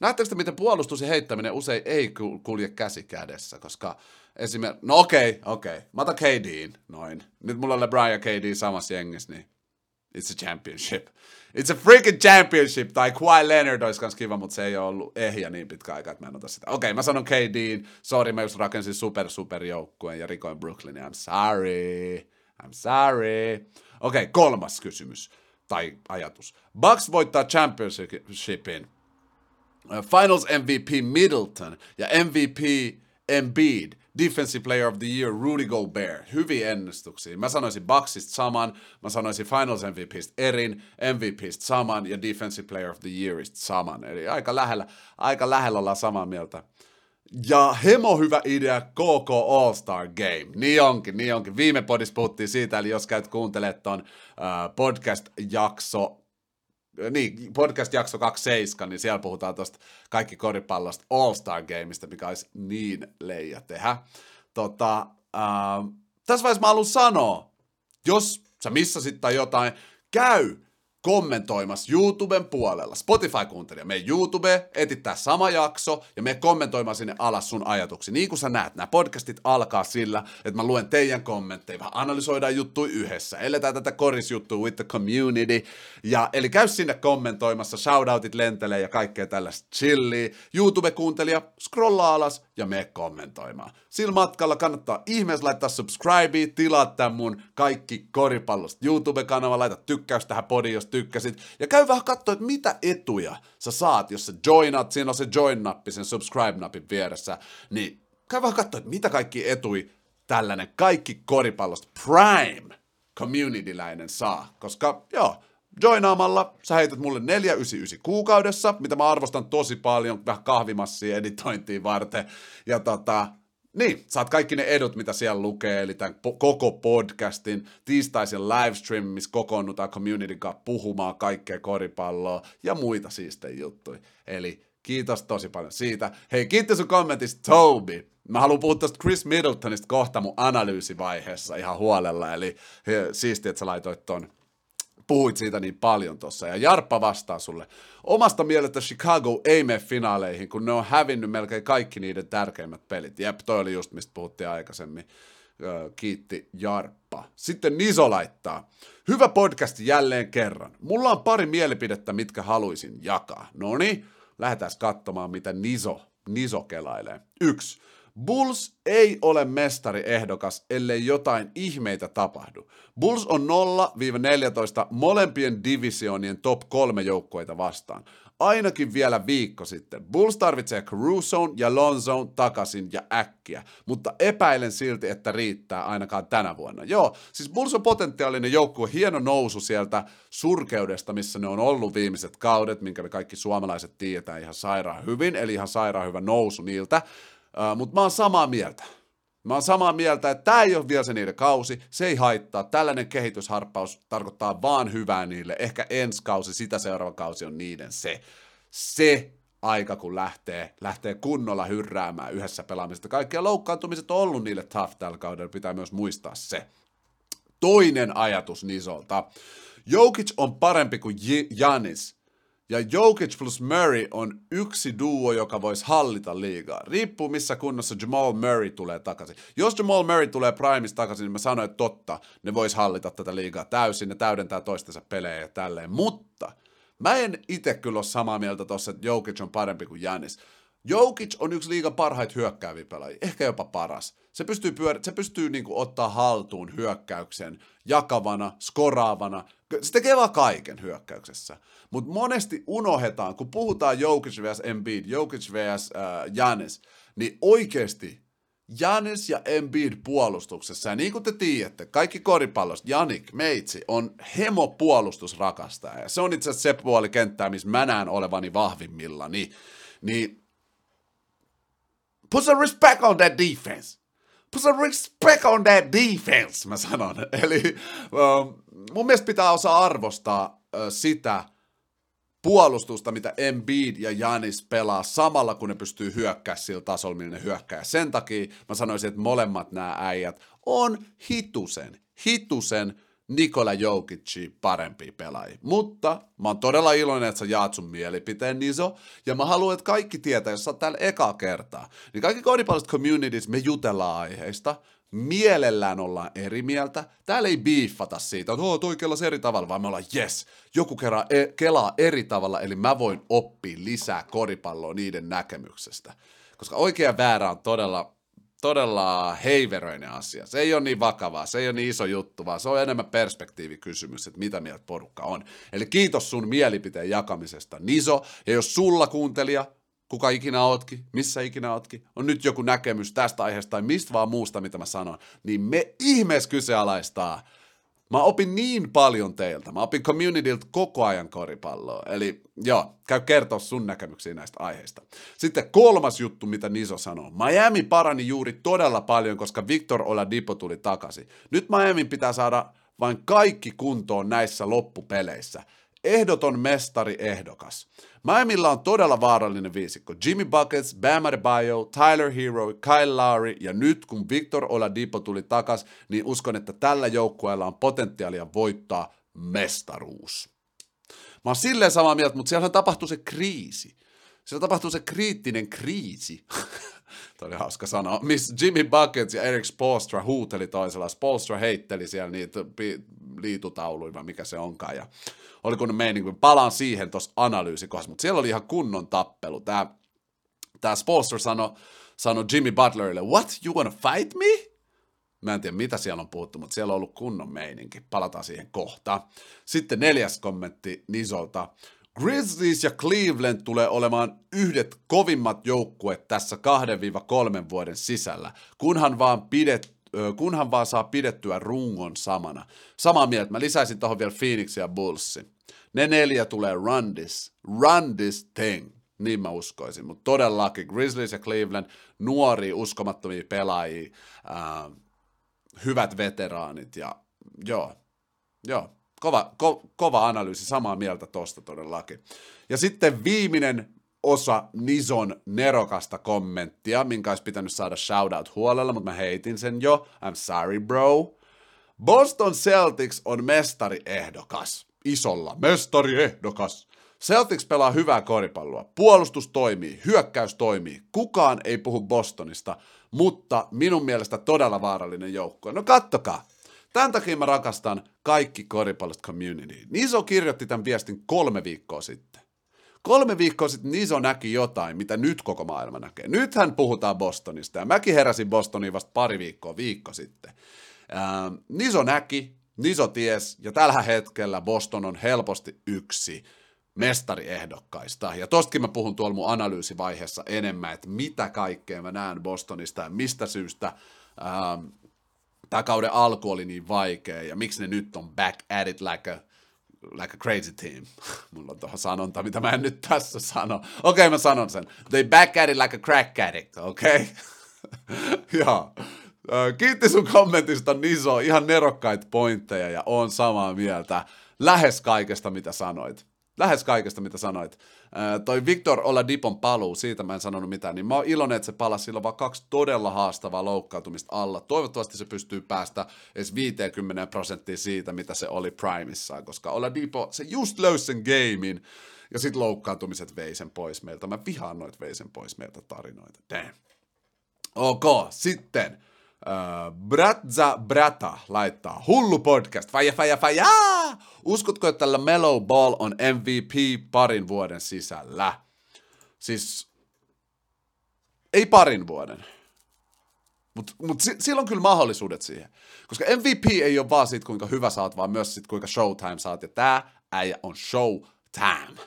Näettekö te, miten puolustus ja heittäminen usein ei kulje käsi kädessä, koska esimerkiksi, no okei, okay, okei, okay. mä otan KDin, noin. Nyt mulla on LeBron ja KD samassa jengissä, niin it's a championship. It's a freaking championship, tai Kawhi Leonard olisi kans kiva, mutta se ei ole ollut ehjä niin pitkä aika, että mä en ota sitä. Okei, okay, mä sanon KDin, sorry, mä just rakensin super super joukkueen ja rikoin Brooklynin, I'm sorry, I'm sorry. Okei, okay, kolmas kysymys, tai ajatus. Bucks voittaa championshipin finals MVP Middleton ja MVP Embiid, Defensive Player of the Year Rudy Gobert. Hyviä ennustuksia. Mä sanoisin Bucksista saman, mä sanoisin Finals MVPistä erin, MVPistä saman ja Defensive Player of the Yearista saman. Eli aika lähellä, aika lähellä ollaan samaa mieltä. Ja hemo hyvä idea KK All-Star Game. Niin onkin, niin onkin. Viime podissa puhuttiin siitä, eli jos käyt kuuntelemaan ton uh, podcast-jakso niin, podcast-jakso 27, niin siellä puhutaan tuosta kaikki koripallosta All-Star Gameista, mikä olisi niin leija tehdä. Tota, äh, tässä vaiheessa mä haluan sanoa, jos sä missasit tai jotain, käy kommentoimassa YouTuben puolella. Spotify-kuuntelija, me YouTube, etittää sama jakso ja me kommentoimaan sinne alas sun ajatuksia. Niin kuin sä näet, nämä podcastit alkaa sillä, että mä luen teidän kommentteja, vähän analysoidaan juttuja yhdessä, eletään tätä korisjuttua with the community. Ja, eli käy sinne kommentoimassa, shoutoutit lentelee ja kaikkea tällaista chillia. YouTube-kuuntelija, scrollaa alas ja me kommentoimaan. Sillä matkalla kannattaa ihmeessä laittaa subscribe, tilaa tämän mun kaikki koripallosta YouTube-kanava, laita tykkäys tähän podiin, jos tykkäsit. Ja käy vähän katsoa, että mitä etuja sä saat, jos sä joinat, siinä on se join-nappi sen subscribe-napin vieressä, niin käy vähän katsoa, että mitä kaikki etui tällainen kaikki koripallosta prime communityläinen saa, koska joo, joinaamalla sä heität mulle 499 kuukaudessa, mitä mä arvostan tosi paljon, vähän kahvimassia editointiin varten, ja tota, niin, saat kaikki ne edut, mitä siellä lukee, eli tämän po- koko podcastin, tiistaisen livestream, missä kokoonnutaan community kanssa puhumaan kaikkea koripalloa ja muita siistejä juttuja. Eli kiitos tosi paljon siitä. Hei, kiitos sun kommentista, Toby. Mä haluan puhua tästä Chris Middletonista kohta mun analyysivaiheessa ihan huolella, eli he, siisti, että sä laitoit ton puhuit siitä niin paljon tossa. Ja Jarppa vastaa sulle. Omasta mielestä Chicago ei mene finaaleihin, kun ne on hävinnyt melkein kaikki niiden tärkeimmät pelit. Jep, toi oli just mistä puhuttiin aikaisemmin. Kiitti Jarppa. Sitten Niso laittaa. Hyvä podcast jälleen kerran. Mulla on pari mielipidettä, mitkä haluaisin jakaa. No niin, lähdetään katsomaan, mitä Niso, Niso kelailee. Yksi. Bulls ei ole mestariehdokas, ellei jotain ihmeitä tapahdu. Bulls on 0-14 molempien divisioonien top kolme joukkueita vastaan. Ainakin vielä viikko sitten. Bulls tarvitsee Carusoon ja Lonzoon takaisin ja äkkiä, mutta epäilen silti, että riittää ainakaan tänä vuonna. Joo, siis Bulls on potentiaalinen joukkue, hieno nousu sieltä surkeudesta, missä ne on ollut viimeiset kaudet, minkä me kaikki suomalaiset tiedetään ihan sairaan hyvin, eli ihan sairaan hyvä nousu niiltä. Mutta mä oon samaa mieltä. Mä oon samaa mieltä, että tämä ei ole vielä se niiden kausi, se ei haittaa. Tällainen kehitysharppaus tarkoittaa vaan hyvää niille. Ehkä ensi kausi, sitä seuraava kausi on niiden se. Se aika, kun lähtee, lähtee kunnolla hyrräämään yhdessä pelaamisesta. Kaikkia loukkaantumiset on ollut niille tough tällä kaudella, pitää myös muistaa se. Toinen ajatus Nisolta. Jokic on parempi kuin Janis Ja Jokic plus Murray on yksi duo, joka voisi hallita liigaa. Riippuu missä kunnossa Jamal Murray tulee takaisin. Jos Jamal Murray tulee Primeista takaisin, niin mä sanoin, että totta, ne vois hallita tätä liigaa täysin, ne täydentää toistensa pelejä ja tälleen. Mutta mä en itse kyllä ole samaa mieltä tossa, että Jokic on parempi kuin Janis. Jokic on yksi liigan parhaita hyökkääviä pelaajia, ehkä jopa paras. Se pystyy, pyörä, se pystyy niinku ottaa haltuun hyökkäyksen jakavana, skoraavana. Se tekee vaan kaiken hyökkäyksessä. Mutta monesti unohdetaan, kun puhutaan Jokic vs. Embiid, Jokic vs. Äh, Janis, niin oikeasti Janis ja Embiid puolustuksessa, ja niin kuin te tiedätte, kaikki koripallosta, Janik, Meitsi, on hemo puolustusrakastaja, ja se on itse asiassa se puoli kenttää, missä mä näen olevani vahvimmilla, niin, niin Put some respect on that defense. Put some respect on that defense, mä sanon. [laughs] Eli um, mun mielestä pitää osaa arvostaa uh, sitä puolustusta, mitä Embiid ja Janis pelaa samalla, kun ne pystyy hyökkää sillä tasolla, millä ne hyökkää. Sen takia mä sanoisin, että molemmat nämä äijät on hitusen, hitusen Nikola Jokic parempi pelaaja. Mutta mä oon todella iloinen, että sä jaat sun mielipiteen, Niso. Ja mä haluan, että kaikki tietää, jos sä oot täällä eka kertaa, niin kaikki kodipallosta communities me jutellaan aiheista. Mielellään ollaan eri mieltä. Täällä ei biiffata siitä, että toi kellas eri tavalla, vaan me ollaan, yes, joku kerran e- kelaa eri tavalla, eli mä voin oppia lisää koripalloa niiden näkemyksestä. Koska oikea väärä on todella todella heiveröinen asia. Se ei ole niin vakavaa, se ei ole niin iso juttu, vaan se on enemmän perspektiivikysymys, että mitä mieltä porukka on. Eli kiitos sun mielipiteen jakamisesta, Niso. Ja jos sulla kuuntelija, kuka ikinä ootkin, missä ikinä ootkin, on nyt joku näkemys tästä aiheesta tai mistä vaan muusta, mitä mä sanon, niin me ihmeessä kyseenalaistaa Mä opin niin paljon teiltä. Mä opin communityltä koko ajan koripalloa. Eli joo, käy kertoa sun näkemyksiä näistä aiheista. Sitten kolmas juttu, mitä Niso sanoo. Miami parani juuri todella paljon, koska Victor Oladipo tuli takaisin. Nyt Miami pitää saada vain kaikki kuntoon näissä loppupeleissä ehdoton mestari ehdokas. Miamilla on todella vaarallinen viisikko. Jimmy Buckets, Bam Adebayo, Tyler Hero, Kyle Lowry ja nyt kun Victor Oladipo tuli takas, niin uskon, että tällä joukkueella on potentiaalia voittaa mestaruus. Mä oon silleen samaa mieltä, mutta siellä tapahtuu se kriisi. Siellä tapahtuu se kriittinen kriisi. [laughs] Tämä oli hauska sanoa. Miss Jimmy Buckets ja Eric Spolstra huuteli toisella. Spolstra heitteli siellä niitä liitutauluja, mikä se onkaan. Oli kun meininki. Palaan siihen tuossa analyysikohdassa, mutta siellä oli ihan kunnon tappelu. Tämä, tämä Spolstra sanoi sano Jimmy Butlerille, what, you wanna fight me? Mä en tiedä, mitä siellä on puhuttu, mutta siellä on ollut kunnon meininki. Palataan siihen kohtaan. Sitten neljäs kommentti Nisolta. Grizzlies ja Cleveland tulee olemaan yhdet kovimmat joukkueet tässä 2-3 vuoden sisällä, kunhan vaan, pidet, kunhan vaan saa pidettyä rungon samana. Samaa mieltä, mä lisäisin tuohon vielä Phoenix ja Bullsin. Ne neljä tulee run this, run this thing. Niin mä uskoisin, mutta todellakin Grizzlies ja Cleveland, nuoria uskomattomia pelaajia, ää, hyvät veteraanit ja joo, joo, Kova, ko, kova analyysi, samaa mieltä tosta todellakin. Ja sitten viimeinen osa Nison nerokasta kommenttia, minkä olisi pitänyt saada shoutout huolella, mutta mä heitin sen jo. I'm sorry, bro. Boston Celtics on mestariehdokas. Isolla mestariehdokas. Celtics pelaa hyvää koripalloa. Puolustus toimii, hyökkäys toimii. Kukaan ei puhu Bostonista, mutta minun mielestä todella vaarallinen joukkue. No kattokaa. Tämän takia mä rakastan kaikki koripallosta community. Niso kirjoitti tämän viestin kolme viikkoa sitten. Kolme viikkoa sitten Niso näki jotain, mitä nyt koko maailma näkee. Nythän puhutaan Bostonista, ja mäkin heräsin Bostoniin vasta pari viikkoa, viikko sitten. Ää, Niso näki, Niso ties, ja tällä hetkellä Boston on helposti yksi mestariehdokkaista. Ja tostakin mä puhun tuolla mun analyysivaiheessa enemmän, että mitä kaikkea mä näen Bostonista ja mistä syystä ää, tämä kauden alku oli niin vaikea, ja miksi ne nyt on back at it like a, like a crazy team. [laughs] Mulla on tuohon sanonta, mitä mä en nyt tässä sano. Okei, okay, mä sanon sen. They back at it like a crack addict, okei? Okay? [laughs] Joo. Kiitti sun kommentista, Niso. Ihan nerokkaita pointteja ja on samaa mieltä lähes kaikesta, mitä sanoit. Lähes kaikesta, mitä sanoit. Toi Victor Oladipon paluu, siitä mä en sanonut mitään, niin mä oon iloinen, että se palasi. Sillä vaan kaksi todella haastavaa loukkaantumista alla. Toivottavasti se pystyy päästä edes 50 prosenttia siitä, mitä se oli Primissaan, koska Oladipo, se just löysi sen gamein, ja sitten loukkaantumiset vei sen pois meiltä. Mä vihaan noit vei sen pois meiltä tarinoita. Damn. Ok, sitten. Uh, Bratza Brata laittaa hullu podcast. Faija, faija, faija! Uskotko, että tällä Mellow Ball on MVP parin vuoden sisällä? Siis ei parin vuoden. Mutta mut si- silloin kyllä mahdollisuudet siihen. Koska MVP ei ole vaan siitä, kuinka hyvä saat, vaan myös siitä, kuinka showtime saat. Ja tää äijä on showtime.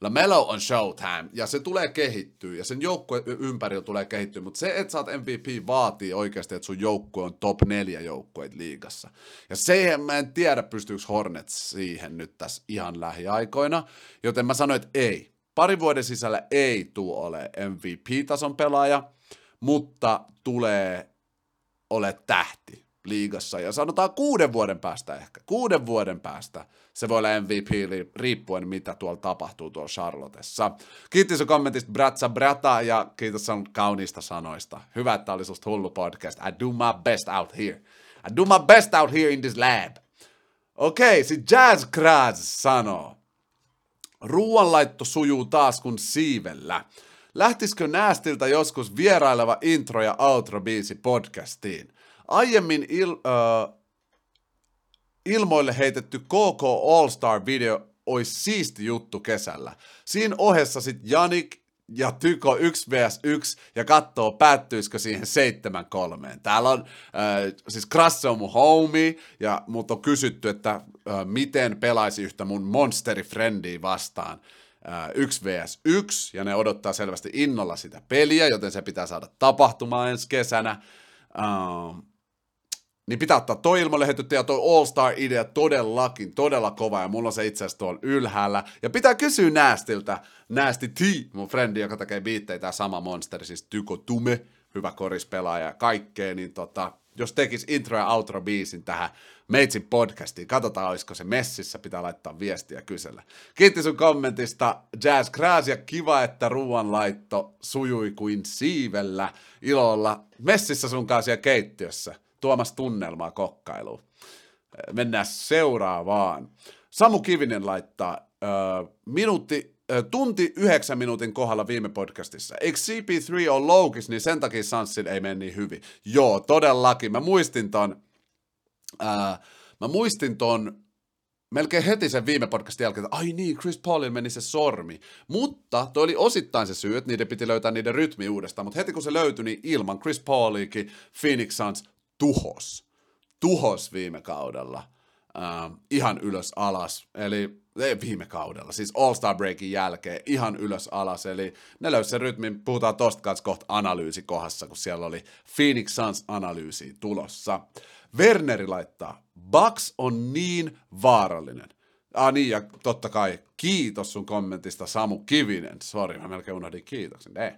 LaMelo on showtime, ja se tulee kehittyä, ja sen joukkue ympärillä tulee kehittyä, mutta se, että sä oot MVP, vaatii oikeasti, että sun joukkue on top neljä joukkueet liigassa. Ja siihen mä en tiedä, pystyykö Hornets siihen nyt tässä ihan lähiaikoina, joten mä sanoin, että ei. Pari vuoden sisällä ei tule ole MVP-tason pelaaja, mutta tulee ole tähti liigassa. Ja sanotaan kuuden vuoden päästä ehkä, kuuden vuoden päästä se voi olla MVP riippuen mitä tuolla tapahtuu tuolla Charlottessa. Kiitos sun kommentista Bratsa Brata ja kiitos sun kauniista sanoista. Hyvä, että oli susta hullu podcast. I do my best out here. I do my best out here in this lab. Okei, okay, sit Jazz Kraz sanoo. Ruoanlaitto sujuu taas kun siivellä. Lähtisikö Näästiltä joskus vieraileva intro- ja outro-biisi podcastiin? Aiemmin il, uh, ilmoille heitetty KK All-Star-video olisi siisti juttu kesällä. Siinä ohessa sitten Janik ja Tyko 1 vs 1 ja katsoo päättyisikö siihen 7-3. Täällä on, äh, siis Krasse on mun homie ja mut on kysytty, että äh, miten pelaisi yhtä mun monsterifriendiä vastaan. Äh, 1 vs 1 ja ne odottaa selvästi innolla sitä peliä, joten se pitää saada tapahtumaan ensi kesänä. Äh, niin pitää ottaa toi ja toi All-Star-idea todellakin, todella kova, ja mulla on se itse asiassa ylhäällä. Ja pitää kysyä Näästiltä, Näästi T, mun frendi, joka tekee tää sama monsteri, siis Tyko Tume, hyvä korispelaaja ja kaikkea, niin tota, jos tekis intro- ja outro-biisin tähän Meitsin podcastiin, katsotaan, olisiko se messissä, pitää laittaa viestiä ja kysellä. Kiitti sun kommentista, Jazz Kras, ja kiva, että ruoanlaitto sujui kuin siivellä. Ilolla messissä sun kanssa keittiössä tuomassa tunnelmaa kokkailuun. Mennään seuraavaan. Samu Kivinen laittaa äh, minuutti, äh, tunti yhdeksän minuutin kohdalla viime podcastissa. Eikö CP3 ole loukis, niin sen takia Sanssin ei mene niin hyvin. Joo, todellakin. Mä muistin ton, äh, mä muistin ton melkein heti sen viime podcastin jälkeen, että ai niin, Chris Paulin meni se sormi. Mutta toi oli osittain se syy, että niiden piti löytää niiden rytmi uudestaan, mutta heti kun se löytyi, niin ilman Chris Pauliikin Phoenix Suns tuhos. Tuhos viime kaudella. Uh, ihan ylös alas. Eli ei viime kaudella, siis All-Star Breakin jälkeen ihan ylös alas, eli ne löysi sen rytmin, puhutaan tosta kanssa kohta analyysikohdassa, kun siellä oli Phoenix Suns analyysi tulossa. Werneri laittaa, Bucks on niin vaarallinen. Ah niin, ja totta kai kiitos sun kommentista Samu Kivinen. Sori, mä melkein unohdin kiitoksen. Ei.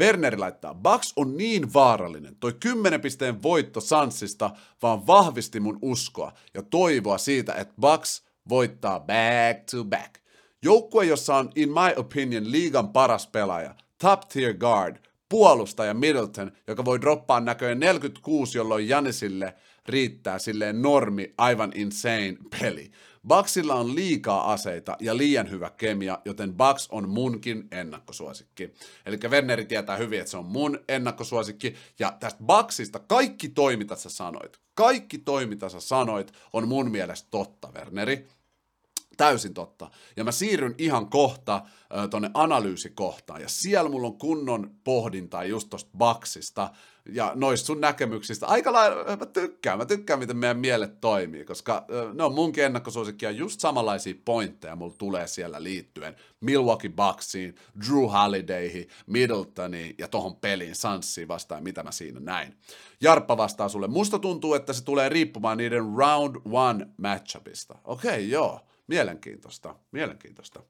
Werneri laittaa, Bucks on niin vaarallinen. Toi 10 pisteen voitto Sansista vaan vahvisti mun uskoa ja toivoa siitä, että Bucks voittaa back to back. Joukkue, jossa on, in my opinion, liigan paras pelaaja, top tier guard, puolustaja Middleton, joka voi droppaa näköjään 46, jolloin Janisille riittää silleen normi, aivan insane peli. Bucksilla on liikaa aseita ja liian hyvä kemia, joten Bucks on munkin ennakkosuosikki. Eli Werneri tietää hyvin, että se on mun ennakkosuosikki. Ja tästä Bucksista kaikki toimi, mitä sä sanoit, kaikki toimi, mitä sä sanoit, on mun mielestä totta, Werneri. Täysin totta. Ja mä siirryn ihan kohta äh, tonne analyysikohtaan. Ja siellä mulla on kunnon pohdintaa just tosta Baksista ja noista sun näkemyksistä. Aika lailla, mä tykkään, mä tykkään, miten meidän mielet toimii, koska äh, ne on munkin ennakkosuosikkia just samanlaisia pointteja mulla tulee siellä liittyen Milwaukee Bucksiin, Drew Holidayhin, Middletoniin ja tohon peliin Sanssiin vastaan, mitä mä siinä näin. Jarppa vastaa sulle. Musta tuntuu, että se tulee riippumaan niiden round one matchupista. Okei, okay, joo. Mielenkiintoista, mielenkiintoista.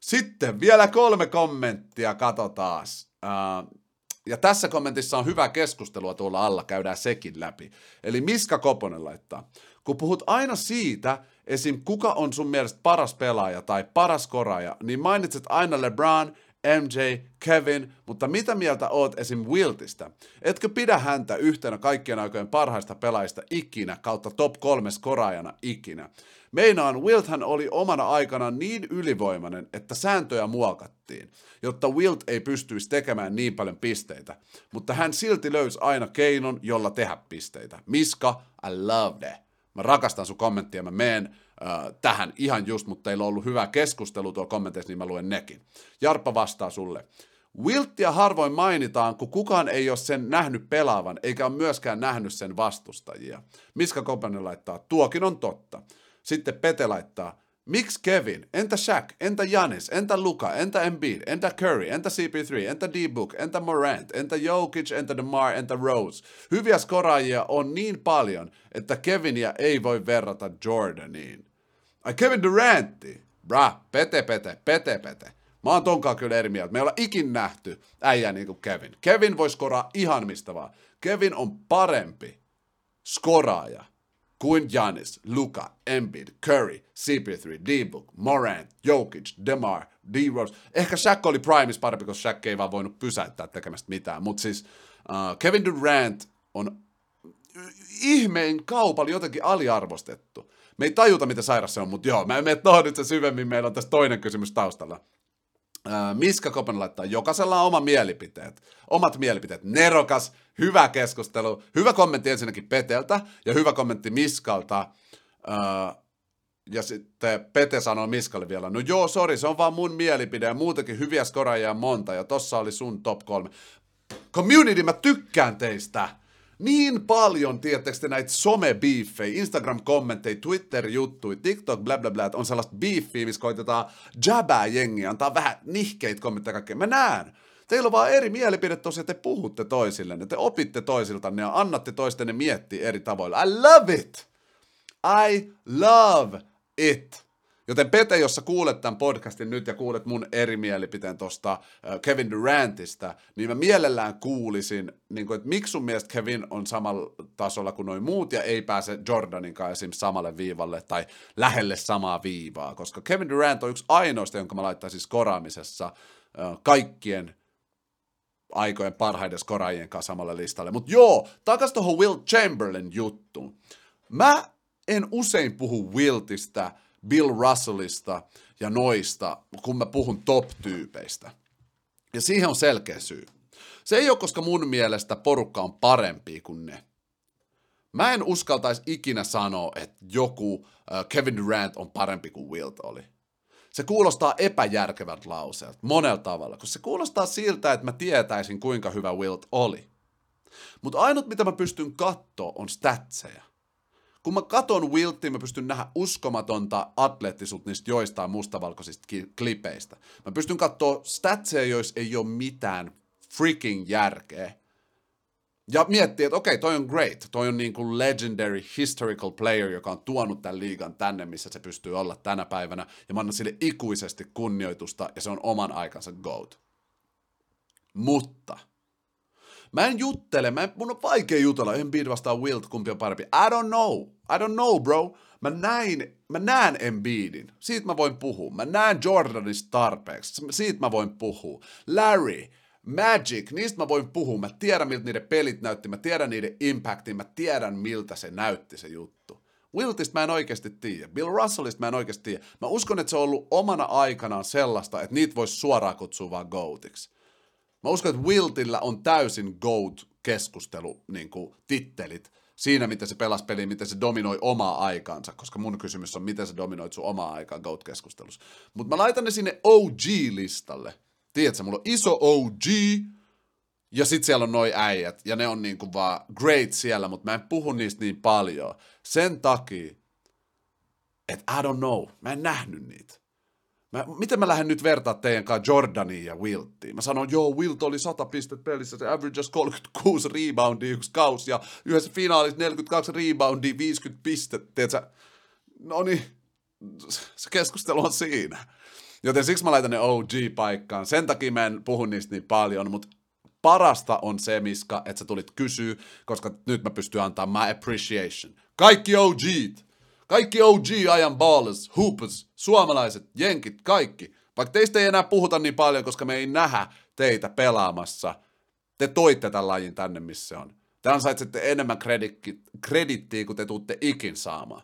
Sitten vielä kolme kommenttia, katsotaan. Ja tässä kommentissa on hyvä keskustelua tuolla alla, käydään sekin läpi. Eli Miska Koponen laittaa. Kun puhut aina siitä, esim. kuka on sun mielestä paras pelaaja tai paras koraaja, niin mainitset aina LeBron, MJ, Kevin, mutta mitä mieltä oot esim. Wiltistä? Etkö pidä häntä yhtenä kaikkien aikojen parhaista pelaajista ikinä kautta top kolme skoraajana ikinä? Meinaan, Wilthän oli omana aikana niin ylivoimainen, että sääntöjä muokattiin, jotta Wilt ei pystyisi tekemään niin paljon pisteitä, mutta hän silti löysi aina keinon, jolla tehdä pisteitä. Miska, I love that. Mä rakastan sun kommenttia, mä meen äh, tähän ihan just, mutta teillä on ollut hyvä keskustelu tuolla kommenteissa, niin mä luen nekin. Jarppa vastaa sulle. Wilttia harvoin mainitaan, kun kukaan ei ole sen nähnyt pelaavan, eikä ole myöskään nähnyt sen vastustajia. Miska Kopanen laittaa, tuokin on totta. Sitten Pete laittaa, miksi Kevin, entä Shaq, entä Janis, entä Luka, entä Embiid, entä Curry, entä CP3, entä D-Book, entä Morant, entä Jokic, entä DeMar, entä Rose. Hyviä skoraajia on niin paljon, että Kevinia ei voi verrata Jordaniin. Ai Kevin Durantti, bra, pete, pete, pete, pete. Mä oon tonkaan kyllä eri mieltä. Me ei olla ikin nähty äijä niin kuin Kevin. Kevin voi skoraa ihan mistä vaan. Kevin on parempi skoraaja kuin Janis, Luka, Embiid, Curry, CP3, D-Book, Morant, Jokic, DeMar, D-Rose. Ehkä Shaq oli Primis parempi, koska Shaq ei vaan voinut pysäyttää tekemästä mitään. Mutta siis uh, Kevin Durant on ihmeen kaupalla jotenkin aliarvostettu. Me ei tajuta, miten sairas se on, mutta joo, mä en mene nyt se syvemmin, meillä on tässä toinen kysymys taustalla. Miska Kopen laittaa, jokaisella on oma mielipiteet. Omat mielipiteet. Nerokas, hyvä keskustelu. Hyvä kommentti ensinnäkin Peteltä ja hyvä kommentti Miskalta. ja sitten Pete sanoo Miskalle vielä, no joo, sori, se on vaan mun mielipide ja muutenkin hyviä skoraajia monta ja tossa oli sun top kolme. Community, mä tykkään teistä! Niin paljon, tiedättekö näitä some-beefejä, Instagram-kommentteja, Twitter-juttuja, TikTok, bla bla bla, on sellaista beefiä, missä koitetaan jabää jengiä, antaa vähän nihkeitä kommentteja kaikkea. Mä näen. Teillä on vaan eri mielipide tosiaan, te puhutte toisillenne, te opitte toisiltanne ja annatte toistenne miettiä eri tavoilla. I love it! I love it! Joten Pete, jos sä kuulet tämän podcastin nyt ja kuulet mun eri mielipiteen tuosta Kevin Durantista, niin mä mielellään kuulisin, niin kuin, että miksi sun mielestä Kevin on samalla tasolla kuin noin muut ja ei pääse Jordanin kanssa esimerkiksi samalle viivalle tai lähelle samaa viivaa, koska Kevin Durant on yksi ainoista, jonka mä laittaisin skoraamisessa kaikkien aikojen parhaiden skoraajien kanssa samalle listalle. Mutta joo, takas tuohon Will Chamberlain juttuun. Mä en usein puhu Wiltistä, Bill Russellista ja noista, kun mä puhun top-tyypeistä. Ja siihen on selkeä syy. Se ei ole, koska mun mielestä porukka on parempi kuin ne. Mä en uskaltaisi ikinä sanoa, että joku Kevin Durant on parempi kuin Wilt oli. Se kuulostaa epäjärkevät lauseelta monella tavalla, koska se kuulostaa siltä, että mä tietäisin, kuinka hyvä Wilt oli. Mutta ainut, mitä mä pystyn katsoa, on statseja kun mä katon Wiltia, mä pystyn nähdä uskomatonta atleettisuutta niistä joistain mustavalkoisista klipeistä. Mä pystyn katsoa statseja, joissa ei ole mitään freaking järkeä. Ja miettii, että okei, toi on great, toi on niin kuin legendary historical player, joka on tuonut tämän liigan tänne, missä se pystyy olla tänä päivänä, ja mä annan sille ikuisesti kunnioitusta, ja se on oman aikansa GOAT. Mutta Mä en juttele, mä en, mun on vaikea jutella, Embiid vastaan Wilt, kumpi on parempi. I don't know, I don't know bro. Mä näin, mä näen Embiidin, siitä mä voin puhua. Mä näen Jordanista tarpeeksi, siitä mä voin puhua. Larry, Magic, niistä mä voin puhua. Mä tiedän, miltä niiden pelit näytti, mä tiedän niiden impactin, mä tiedän, miltä se näytti se juttu. Wiltistä mä en oikeasti tiedä. Bill Russellista mä en oikeasti tiedä. Mä uskon, että se on ollut omana aikanaan sellaista, että niitä voisi suoraan kutsua vaan GOATiksi. Mä uskon, että Wiltillä on täysin GOAT-keskustelu niin kuin, tittelit siinä, miten se pelasi peli, miten se dominoi omaa aikaansa, koska mun kysymys on, miten se dominoit sun omaa aikaa GOAT-keskustelussa. Mutta mä laitan ne sinne OG-listalle. Tiedätkö, mulla on iso OG, ja sit siellä on noi äijät, ja ne on niinku vaan great siellä, mutta mä en puhu niistä niin paljon. Sen takia, että I don't know, mä en nähnyt niitä. Mä, miten mä lähden nyt vertaa teidän kanssa Jordaniin ja Wiltiin? Mä sanon, joo, Wilt oli 100 pistettä pelissä, se average 36 reboundia yksi kausi, ja yhdessä finaalissa 42 reboundia, 50 pistettä, tiedätkö? No niin, se keskustelu on siinä. Joten siksi mä laitan ne OG-paikkaan. Sen takia mä en puhu niistä niin paljon, mutta parasta on se, Miska, että sä tulit kysyä, koska nyt mä pystyn antaa my appreciation. Kaikki OGt, kaikki OG-ajan ballers, hoopers, suomalaiset, jenkit, kaikki. Vaikka teistä ei enää puhuta niin paljon, koska me ei nähdä teitä pelaamassa, te toitte tämän lajin tänne, missä on. Te ansaitsette enemmän kredittiä, kun te tuutte ikin saamaan.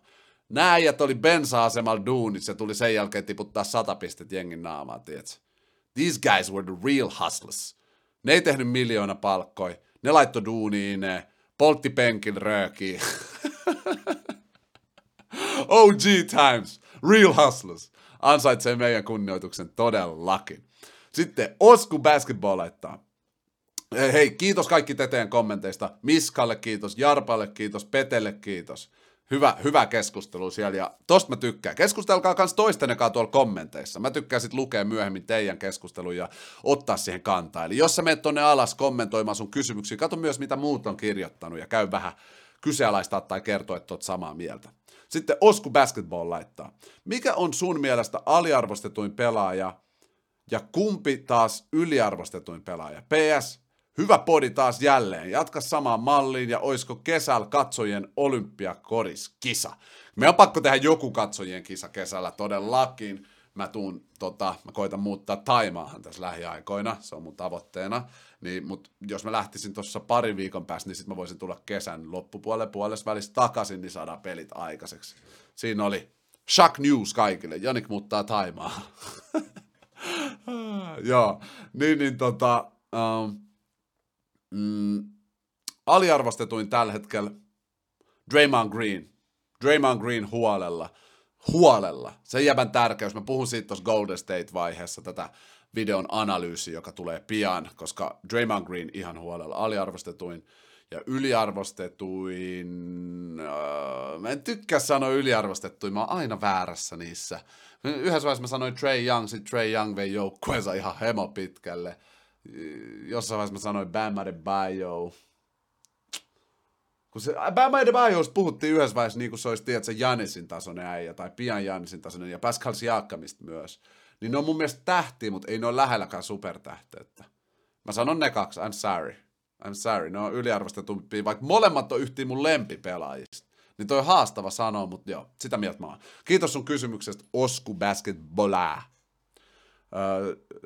Nää äijät oli bensa-asemalla duunissa ja tuli sen jälkeen tiputtaa sata pistet jengin naamaa, tietsä. These guys were the real hustlers. Ne ei tehnyt miljoona palkkoi. Ne laitto duuniin, ne poltti penkin röökiin. [laughs] OG times, real hustlers. Ansaitsee meidän kunnioituksen todellakin. Sitten Osku Basketball laittaa. Hei, kiitos kaikki teteen kommenteista. Miskalle kiitos, Jarpalle kiitos, Petelle kiitos. Hyvä, hyvä keskustelu siellä ja tosta mä tykkään. Keskustelkaa kans toistenekaan tuolla kommenteissa. Mä tykkään sit lukea myöhemmin teidän keskustelun ja ottaa siihen kantaa. Eli jos sä menet tonne alas kommentoimaan sun kysymyksiä, katso myös mitä muut on kirjoittanut ja käy vähän kyseenalaistaa tai kertoa, että oot samaa mieltä. Sitten Osku Basketball laittaa. Mikä on sun mielestä aliarvostetuin pelaaja ja kumpi taas yliarvostetuin pelaaja? PS, Hyvä podi taas jälleen. Jatka samaan malliin ja oisko kesällä katsojien olympiakoriskisa. Me on pakko tehdä joku katsojien kisa kesällä todellakin. Mä tuun, tota, mä koitan muuttaa Taimaahan tässä lähiaikoina, se on mun tavoitteena. Niin, mut jos mä lähtisin tuossa pari viikon päästä, niin sit mä voisin tulla kesän loppupuolelle puolessa välissä takaisin, niin saadaan pelit aikaiseksi. Siinä oli Shock News kaikille. Janik muuttaa Taimaa. [laughs] Joo, niin, niin tota, um, Mm, aliarvostetuin tällä hetkellä Draymond Green. Draymond Green huolella. Huolella. Se jäbän tärkeys. Mä puhun siitä tuossa Golden State-vaiheessa tätä videon analyysi, joka tulee pian, koska Draymond Green ihan huolella aliarvostetuin ja yliarvostetuin, äh, mä en tykkää sanoa yliarvostetuin, mä oon aina väärässä niissä. Yhdessä vaiheessa mä sanoin Trey Young, sit Trey Young vei joukkueensa ihan hemo pitkälle jossain vaiheessa mä sanoin Bam Adebayo. Kun se, Bam Adebayosta puhuttiin yhdessä vaiheessa niin kuin se olisi, tiedätkö, Janisin tasoinen äijä, tai pian Janisin tasoinen, ja Pascal Siakamista myös. Niin ne on mun mielestä tähtiä, mutta ei ne ole lähelläkään supertähteyttä. Mä sanon ne kaksi, I'm sorry. I'm sorry, ne on yliarvostetumpia, vaikka molemmat on yhtiin mun lempipelaajista. Niin toi haastava sanoa, mutta joo, sitä mieltä mä oon. Kiitos sun kysymyksestä, Osku Basketballaa.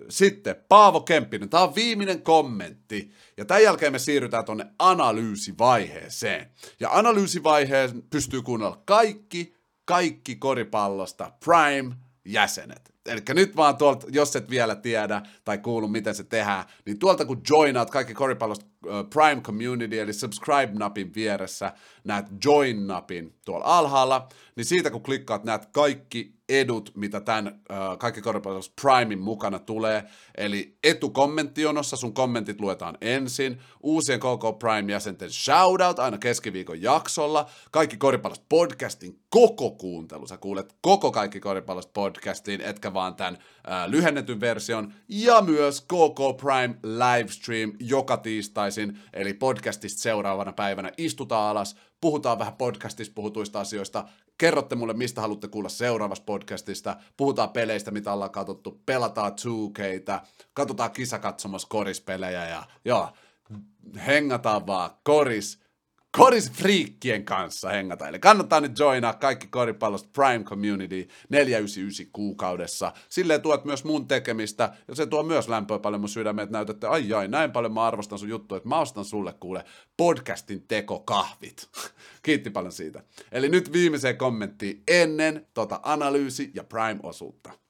Sitten Paavo Kemppinen, tämä on viimeinen kommentti, ja tämän jälkeen me siirrytään tuonne analyysivaiheeseen. Ja analyysivaiheen pystyy kuunnella kaikki, kaikki koripallosta Prime-jäsenet. Eli nyt vaan tuolta, jos et vielä tiedä tai kuulu, miten se tehdään, niin tuolta kun joinaat kaikki koripallosta Prime Community, eli subscribe-napin vieressä, näet join-napin tuolla alhaalla, niin siitä kun klikkaat, näet kaikki edut, mitä tämän uh, kaikki koripallossa Primein mukana tulee. Eli etukommenttionossa sun kommentit luetaan ensin, uusien KK Prime-jäsenten shoutout aina keskiviikon jaksolla, kaikki koripallosta podcastin koko kuuntelu, sä kuulet koko kaikki koripallosta podcastiin, etkä vaan tämän uh, lyhennetyn version, ja myös KK Prime livestream joka tiistaisin, eli podcastista seuraavana päivänä istutaan alas, puhutaan vähän podcastista puhutuista asioista, kerrotte mulle, mistä haluatte kuulla seuraavasta podcastista, puhutaan peleistä, mitä ollaan katsottu, pelataan 2Ktä, katsotaan kisakatsomassa korispelejä ja joo, hengataan vaan koris, korisfriikkien kanssa hengata. Eli kannattaa nyt joinaa kaikki koripallosta Prime Community 499 kuukaudessa. Silleen tuot myös mun tekemistä, ja se tuo myös lämpöä paljon mun sydämeen, että näytätte, ai ai, näin paljon mä arvostan sun juttu, että mä ostan sulle kuule podcastin tekokahvit. [laughs] Kiitti paljon siitä. Eli nyt viimeiseen kommenttiin ennen tota analyysi- ja Prime-osuutta.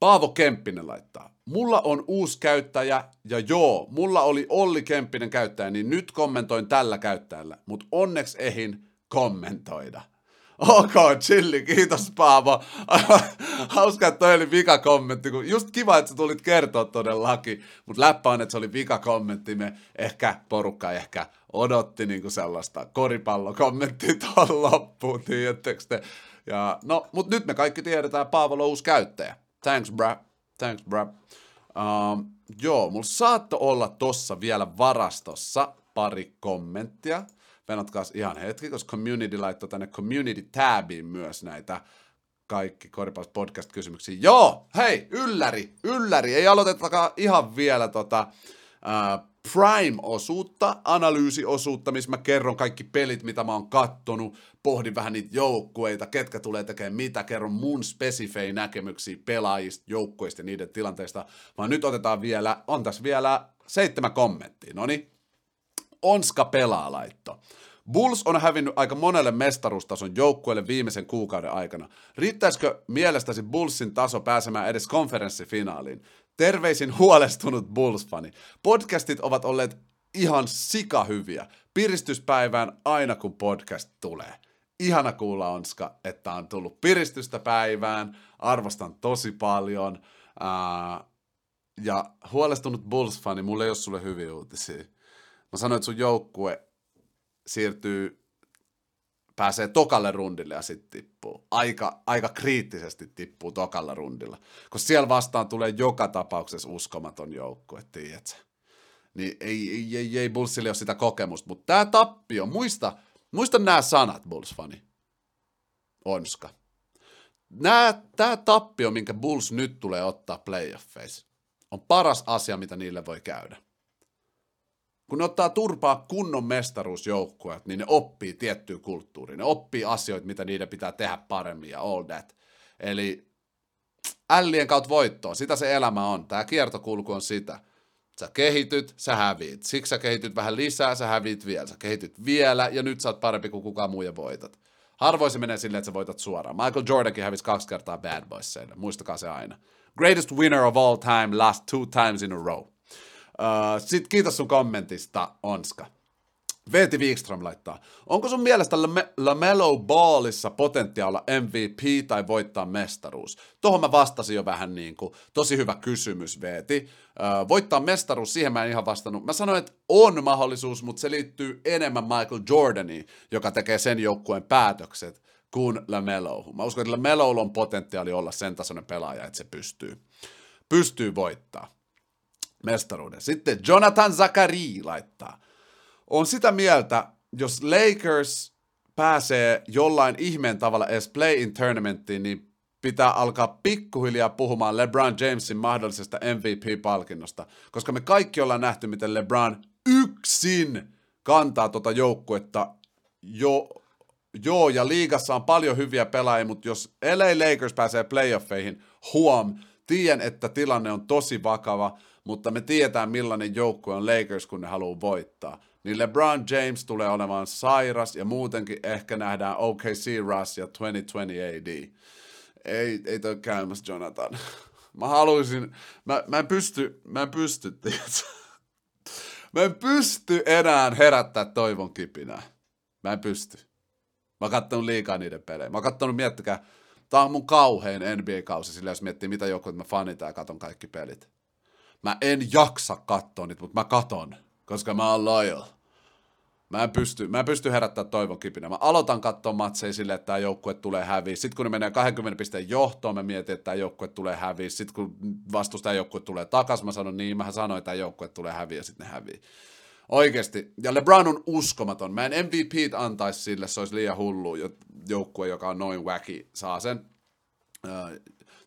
Paavo Kemppinen laittaa. Mulla on uusi käyttäjä ja joo, mulla oli Olli Kemppinen käyttäjä, niin nyt kommentoin tällä käyttäjällä, mutta onneksi ehin kommentoida. [laughs] Ok, chilli, kiitos Paavo. [laughs] Hauska, että toi oli vika kommentti, kun just kiva, että sä tulit kertoa todellakin, mutta läppä on, että se oli vika kommentti, me ehkä porukka ehkä odotti niinku sellaista koripallokommenttia [laughs] tuohon loppuun, tiedättekö te? Ja, no, mutta nyt me kaikki tiedetään, Paavo on uusi käyttäjä. Thanks, bra. Thanks, bra. Um, joo, mulla saattoi olla tossa vielä varastossa pari kommenttia. Venatkaas ihan hetki, koska community laittoi tänne community tabiin myös näitä kaikki koripallosta podcast-kysymyksiä. Joo, hei, ylläri, ylläri, ei aloitetakaan ihan vielä tota, äh, Prime-osuutta, analyysiosuutta, missä mä kerron kaikki pelit, mitä mä oon kattonut, pohdin vähän niitä joukkueita, ketkä tulee tekemään mitä, kerron mun spesifei näkemyksiä pelaajista, joukkueista ja niiden tilanteista, vaan nyt otetaan vielä, on tässä vielä seitsemän kommenttia, no niin, Onska pelaa laitto. Bulls on hävinnyt aika monelle mestaruustason joukkueelle viimeisen kuukauden aikana. Riittäisikö mielestäsi Bullsin taso pääsemään edes konferenssifinaaliin? Terveisin huolestunut Bulls-fani. Podcastit ovat olleet ihan sika hyviä. Piristyspäivään aina kun podcast tulee. Ihana kuulla Onska, että on tullut piristystä päivään. Arvostan tosi paljon. Uh, ja huolestunut Bulls-fani, mulla ei ole sulle hyviä uutisia. Mä sanoin, että sun joukkue siirtyy, pääsee tokalle rundille ja sitten tippuu. Aika, aika kriittisesti tippuu tokalla rundilla. Koska siellä vastaan tulee joka tapauksessa uskomaton joukkue, tiedätkö? Niin ei, ei, ei, ei Bullsille ole sitä kokemusta. Mutta tämä tappio, muista, muista nämä sanat, Bulls-fani. Onska. Tämä tappio, minkä Bulls nyt tulee ottaa playoffeissa, on paras asia, mitä niille voi käydä kun ne ottaa turpaa kunnon mestaruusjoukkueet, niin ne oppii tiettyä kulttuuria. Ne oppii asioita, mitä niiden pitää tehdä paremmin ja all that. Eli ällien kautta voittoa, sitä se elämä on. Tämä kiertokulku on sitä. Sä kehityt, sä häviit. Siksi sä kehityt vähän lisää, sä häviit vielä. Sä kehityt vielä ja nyt sä oot parempi kuin kukaan muu ja voitat. Harvoin se menee silleen, että sä voitat suoraan. Michael Jordankin hävisi kaksi kertaa Bad Boysseille. Muistakaa se aina. Greatest winner of all time, last two times in a row. Uh, Sitten kiitos sun kommentista, Onska. Veeti Wikström laittaa. Onko sun mielestä LaMelo Ballissa potentiaalla MVP tai voittaa mestaruus? Tuohon mä vastasin jo vähän niin kuin, tosi hyvä kysymys Veeti. Uh, voittaa mestaruus, siihen mä en ihan vastannut. Mä sanoin, että on mahdollisuus, mutta se liittyy enemmän Michael Jordaniin, joka tekee sen joukkueen päätökset, kuin LaMelo. Mä uskon, että LaMelo on potentiaali olla sen tasoinen pelaaja, että se pystyy, pystyy voittaa mestaruuden. Sitten Jonathan Zakari laittaa. On sitä mieltä, jos Lakers pääsee jollain ihmeen tavalla edes play-in tournamenttiin, niin pitää alkaa pikkuhiljaa puhumaan LeBron Jamesin mahdollisesta MVP-palkinnosta, koska me kaikki ollaan nähty, miten LeBron yksin kantaa tuota joukkuetta jo, joo, ja liigassa on paljon hyviä pelaajia, mutta jos LA Lakers pääsee playoffeihin, huom, tiedän, että tilanne on tosi vakava, mutta me tiedetään millainen joukkue on Lakers, kun ne haluaa voittaa. Niin LeBron James tulee olemaan sairas ja muutenkin ehkä nähdään OKC Russ ja 2020 AD. Ei, ei toi käymässä, Jonathan. [laughs] Mä haluaisin, mä, mä en pysty, mä en pysty, tiedätkö? [laughs] Mä en pysty enää herättää toivon kipinää. Mä en pysty. Mä oon kattonut liikaa niiden pelejä. Mä oon kattonut, miettikää, tää on mun kauhein NBA-kausi, sillä jos miettii mitä joku, että mä fanitan ja katon kaikki pelit. Mä en jaksa katsoa niitä, mutta mä katon, koska mä oon loyal. Mä en pysty, mä en pysty herättämään toivon kipinä. Mä aloitan katsoa matseja silleen, että tämä joukkue tulee häviä. Sitten kun ne menee 20 pisteen johtoon, mä mietin, että tämä joukkue tulee häviä. Sitten kun vastustaja joukkue tulee takaisin, mä sanon niin, mä sanoin, että tämä joukkue tulee häviä, sitten ne häviä. Oikeasti. Ja LeBron on uskomaton. Mä en MVP antaisi sille, se olisi liian hullu. Joukkue, joka on noin wacky, saa sen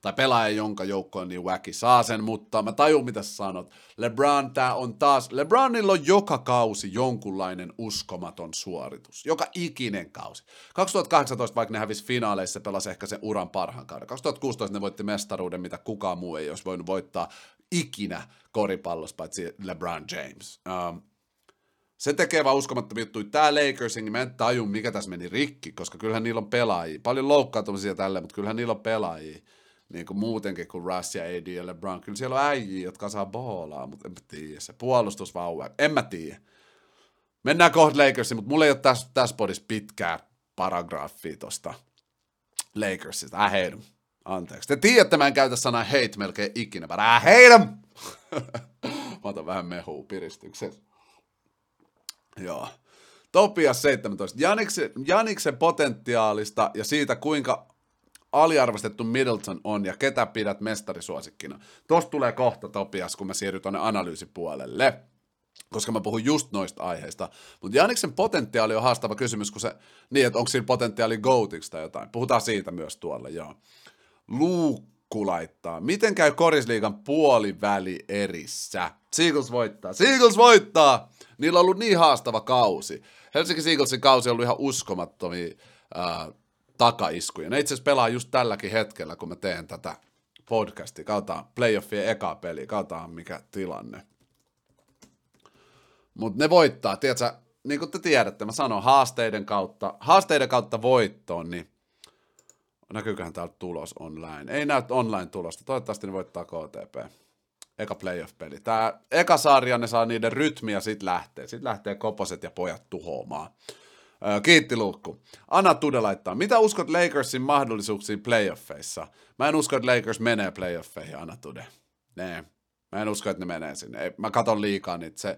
tai pelaaja, jonka joukko on niin wacky, saa sen, mutta mä tajun, mitä sä sanot. LeBron, tää on taas, LeBronilla on joka kausi jonkunlainen uskomaton suoritus. Joka ikinen kausi. 2018, vaikka ne hävisi finaaleissa, pelasi ehkä sen uran parhaan kauden. 2016 ne voitti mestaruuden, mitä kukaan muu ei olisi voinut voittaa ikinä koripallossa, paitsi LeBron James. Um, se tekee vaan uskomattomia juttuja. Tää Lakersin, niin mä en taju, mikä tässä meni rikki, koska kyllähän niillä on pelaajia. Paljon loukkaantumisia tälle, mutta kyllähän niillä on pelaajia niin kuin muutenkin kuin Russ ja AD ja LeBron. Kyllä siellä on äijiä, jotka saa boolaa, mutta en mä tiedä. Se puolustus vaan En mä tiedä. Mennään kohta Lakersiin, mutta mulla ei ole tässä, tässä podissa pitkää paragraafia tosta Lakersista. I hate. Anteeksi. Te tiedätte, mä en käytä sanaa hate melkein ikinä, but I hate mä otan vähän mehua piristyksen. Joo. Topias 17. Janiksen, Janiksen potentiaalista ja siitä, kuinka aliarvostettu Middleton on ja ketä pidät mestarisuosikkina. Tuosta tulee kohta Topias, kun mä siirryn tuonne analyysipuolelle koska mä puhun just noista aiheista. Mutta Janiksen potentiaali on haastava kysymys, kun se, niin että onko siinä potentiaali goatiksi tai jotain. Puhutaan siitä myös tuolla, joo. Luukka Lukku laittaa. Miten käy Korisliigan puoliväli erissä? Seagulls voittaa. Seagulls voittaa! Niillä on ollut niin haastava kausi. Helsinki Seagullsin kausi on ollut ihan uskomattomia äh, takaiskuja. Ne itse asiassa pelaa just tälläkin hetkellä, kun mä teen tätä podcastia. Katsotaan playoffien eka peli, katsotaan mikä tilanne. Mutta ne voittaa, tiedätkö, niin kuin te tiedätte, mä sanon haasteiden kautta, haasteiden kautta voittoon, niin näkyyköhän täältä tulos online? Ei näy online tulosta, toivottavasti ne voittaa KTP. Eka playoff-peli. Tää eka sarja, ne saa niiden rytmiä, sit lähtee. Sit lähtee koposet ja pojat tuhoamaan. Kiitti Luukku. Anna Tude laittaa. Mitä uskot Lakersin mahdollisuuksiin playoffeissa? Mä en usko, että Lakers menee playoffeihin, Anna Tude. Nee. Mä en usko, että ne menee sinne. Ei, mä katon liikaa niitä. Se,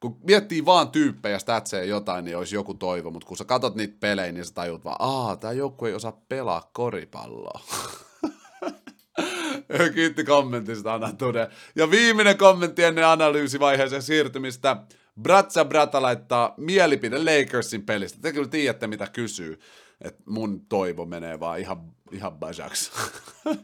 kun miettii vaan tyyppejä, statseja jotain, niin olisi joku toivo, mutta kun sä katot niitä pelejä, niin sä tajut vaan, aa, tää joku ei osaa pelaa koripalloa. [laughs] Kiitti kommentista, Anna Tude. Ja viimeinen kommentti ennen analyysivaiheeseen siirtymistä. Bratsa Brata laittaa mielipide Lakersin pelistä. Te kyllä tiedätte, mitä kysyy. Että mun toivo menee vaan ihan, ihan bajaks. Uh,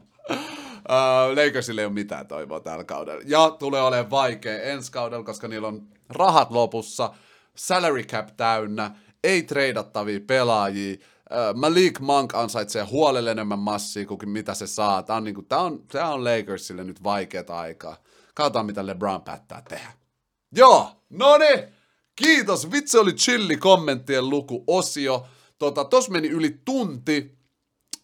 [laughs] Lakersille ei ole mitään toivoa tällä kaudella. Ja tulee olemaan vaikea ensi kaudella, koska niillä on rahat lopussa, salary cap täynnä, ei treidattavia pelaajia, uh, Malik Monk ansaitsee huolelle enemmän massia kuin mitä se saa. Tämä on, niin kuin, tämä on, tämä on Lakersille nyt vaikeaa aikaa. Katsotaan, mitä LeBron päättää tehdä. Joo, no niin, kiitos. Vitsi oli chilli kommenttien lukuosio. Tota, tos meni yli tunti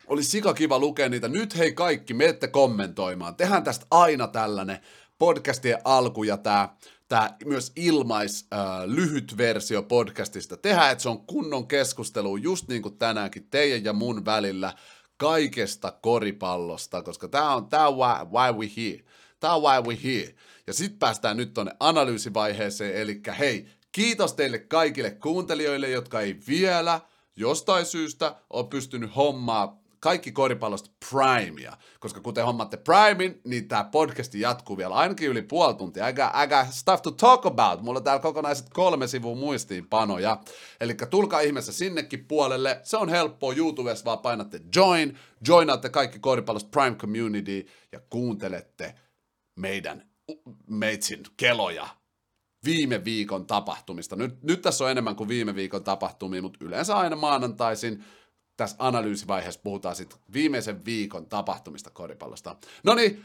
oli sika kiva lukea niitä. Nyt hei kaikki, menette kommentoimaan. Tehdään tästä aina tällainen podcastien alku ja tämä tää myös ilmais äh, lyhyt versio podcastista. Tehdään, että se on kunnon keskustelu just niin kuin tänäänkin teidän ja mun välillä kaikesta koripallosta, koska tämä on, tää on why, why we here. Tämä on why we here. Ja sitten päästään nyt tonne analyysivaiheeseen, eli hei, kiitos teille kaikille kuuntelijoille, jotka ei vielä jostain syystä ole pystynyt hommaa kaikki koripallosta Primea, koska kuten hommatte Primein, niin tämä podcasti jatkuu vielä ainakin yli puoli tuntia. I got stuff to talk about. Mulla on täällä kokonaiset kolme sivua muistiinpanoja. Eli tulkaa ihmeessä sinnekin puolelle. Se on helppoa. YouTubessa vaan painatte join, joinaatte kaikki koripallosta Prime Community ja kuuntelette meidän meitsin keloja viime viikon tapahtumista. Nyt, nyt tässä on enemmän kuin viime viikon tapahtumia, mutta yleensä aina maanantaisin tässä analyysivaiheessa puhutaan sitten viimeisen viikon tapahtumista koripallosta. No niin,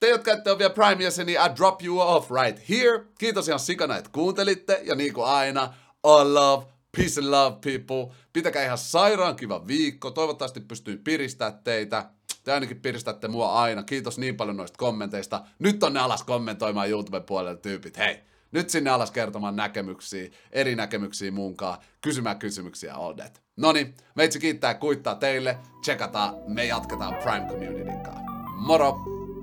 te, jotka ette ole vielä Prime-jäseniä, I drop you off right here. Kiitos ihan sikana, että kuuntelitte. Ja niin kuin aina, all love, peace and love people. Pitäkää ihan sairaan kiva viikko. Toivottavasti pystyin piristää teitä. Te ainakin piristätte mua aina. Kiitos niin paljon noista kommenteista. Nyt on ne alas kommentoimaan YouTube puolella tyypit. Hei, nyt sinne alas kertomaan näkemyksiä, eri näkemyksiä muunkaan, kysymään kysymyksiä, all that. Noni, meitsi kiittää kuittaa teille, tsekataan, me jatketaan Prime Communityn kanssa. Moro!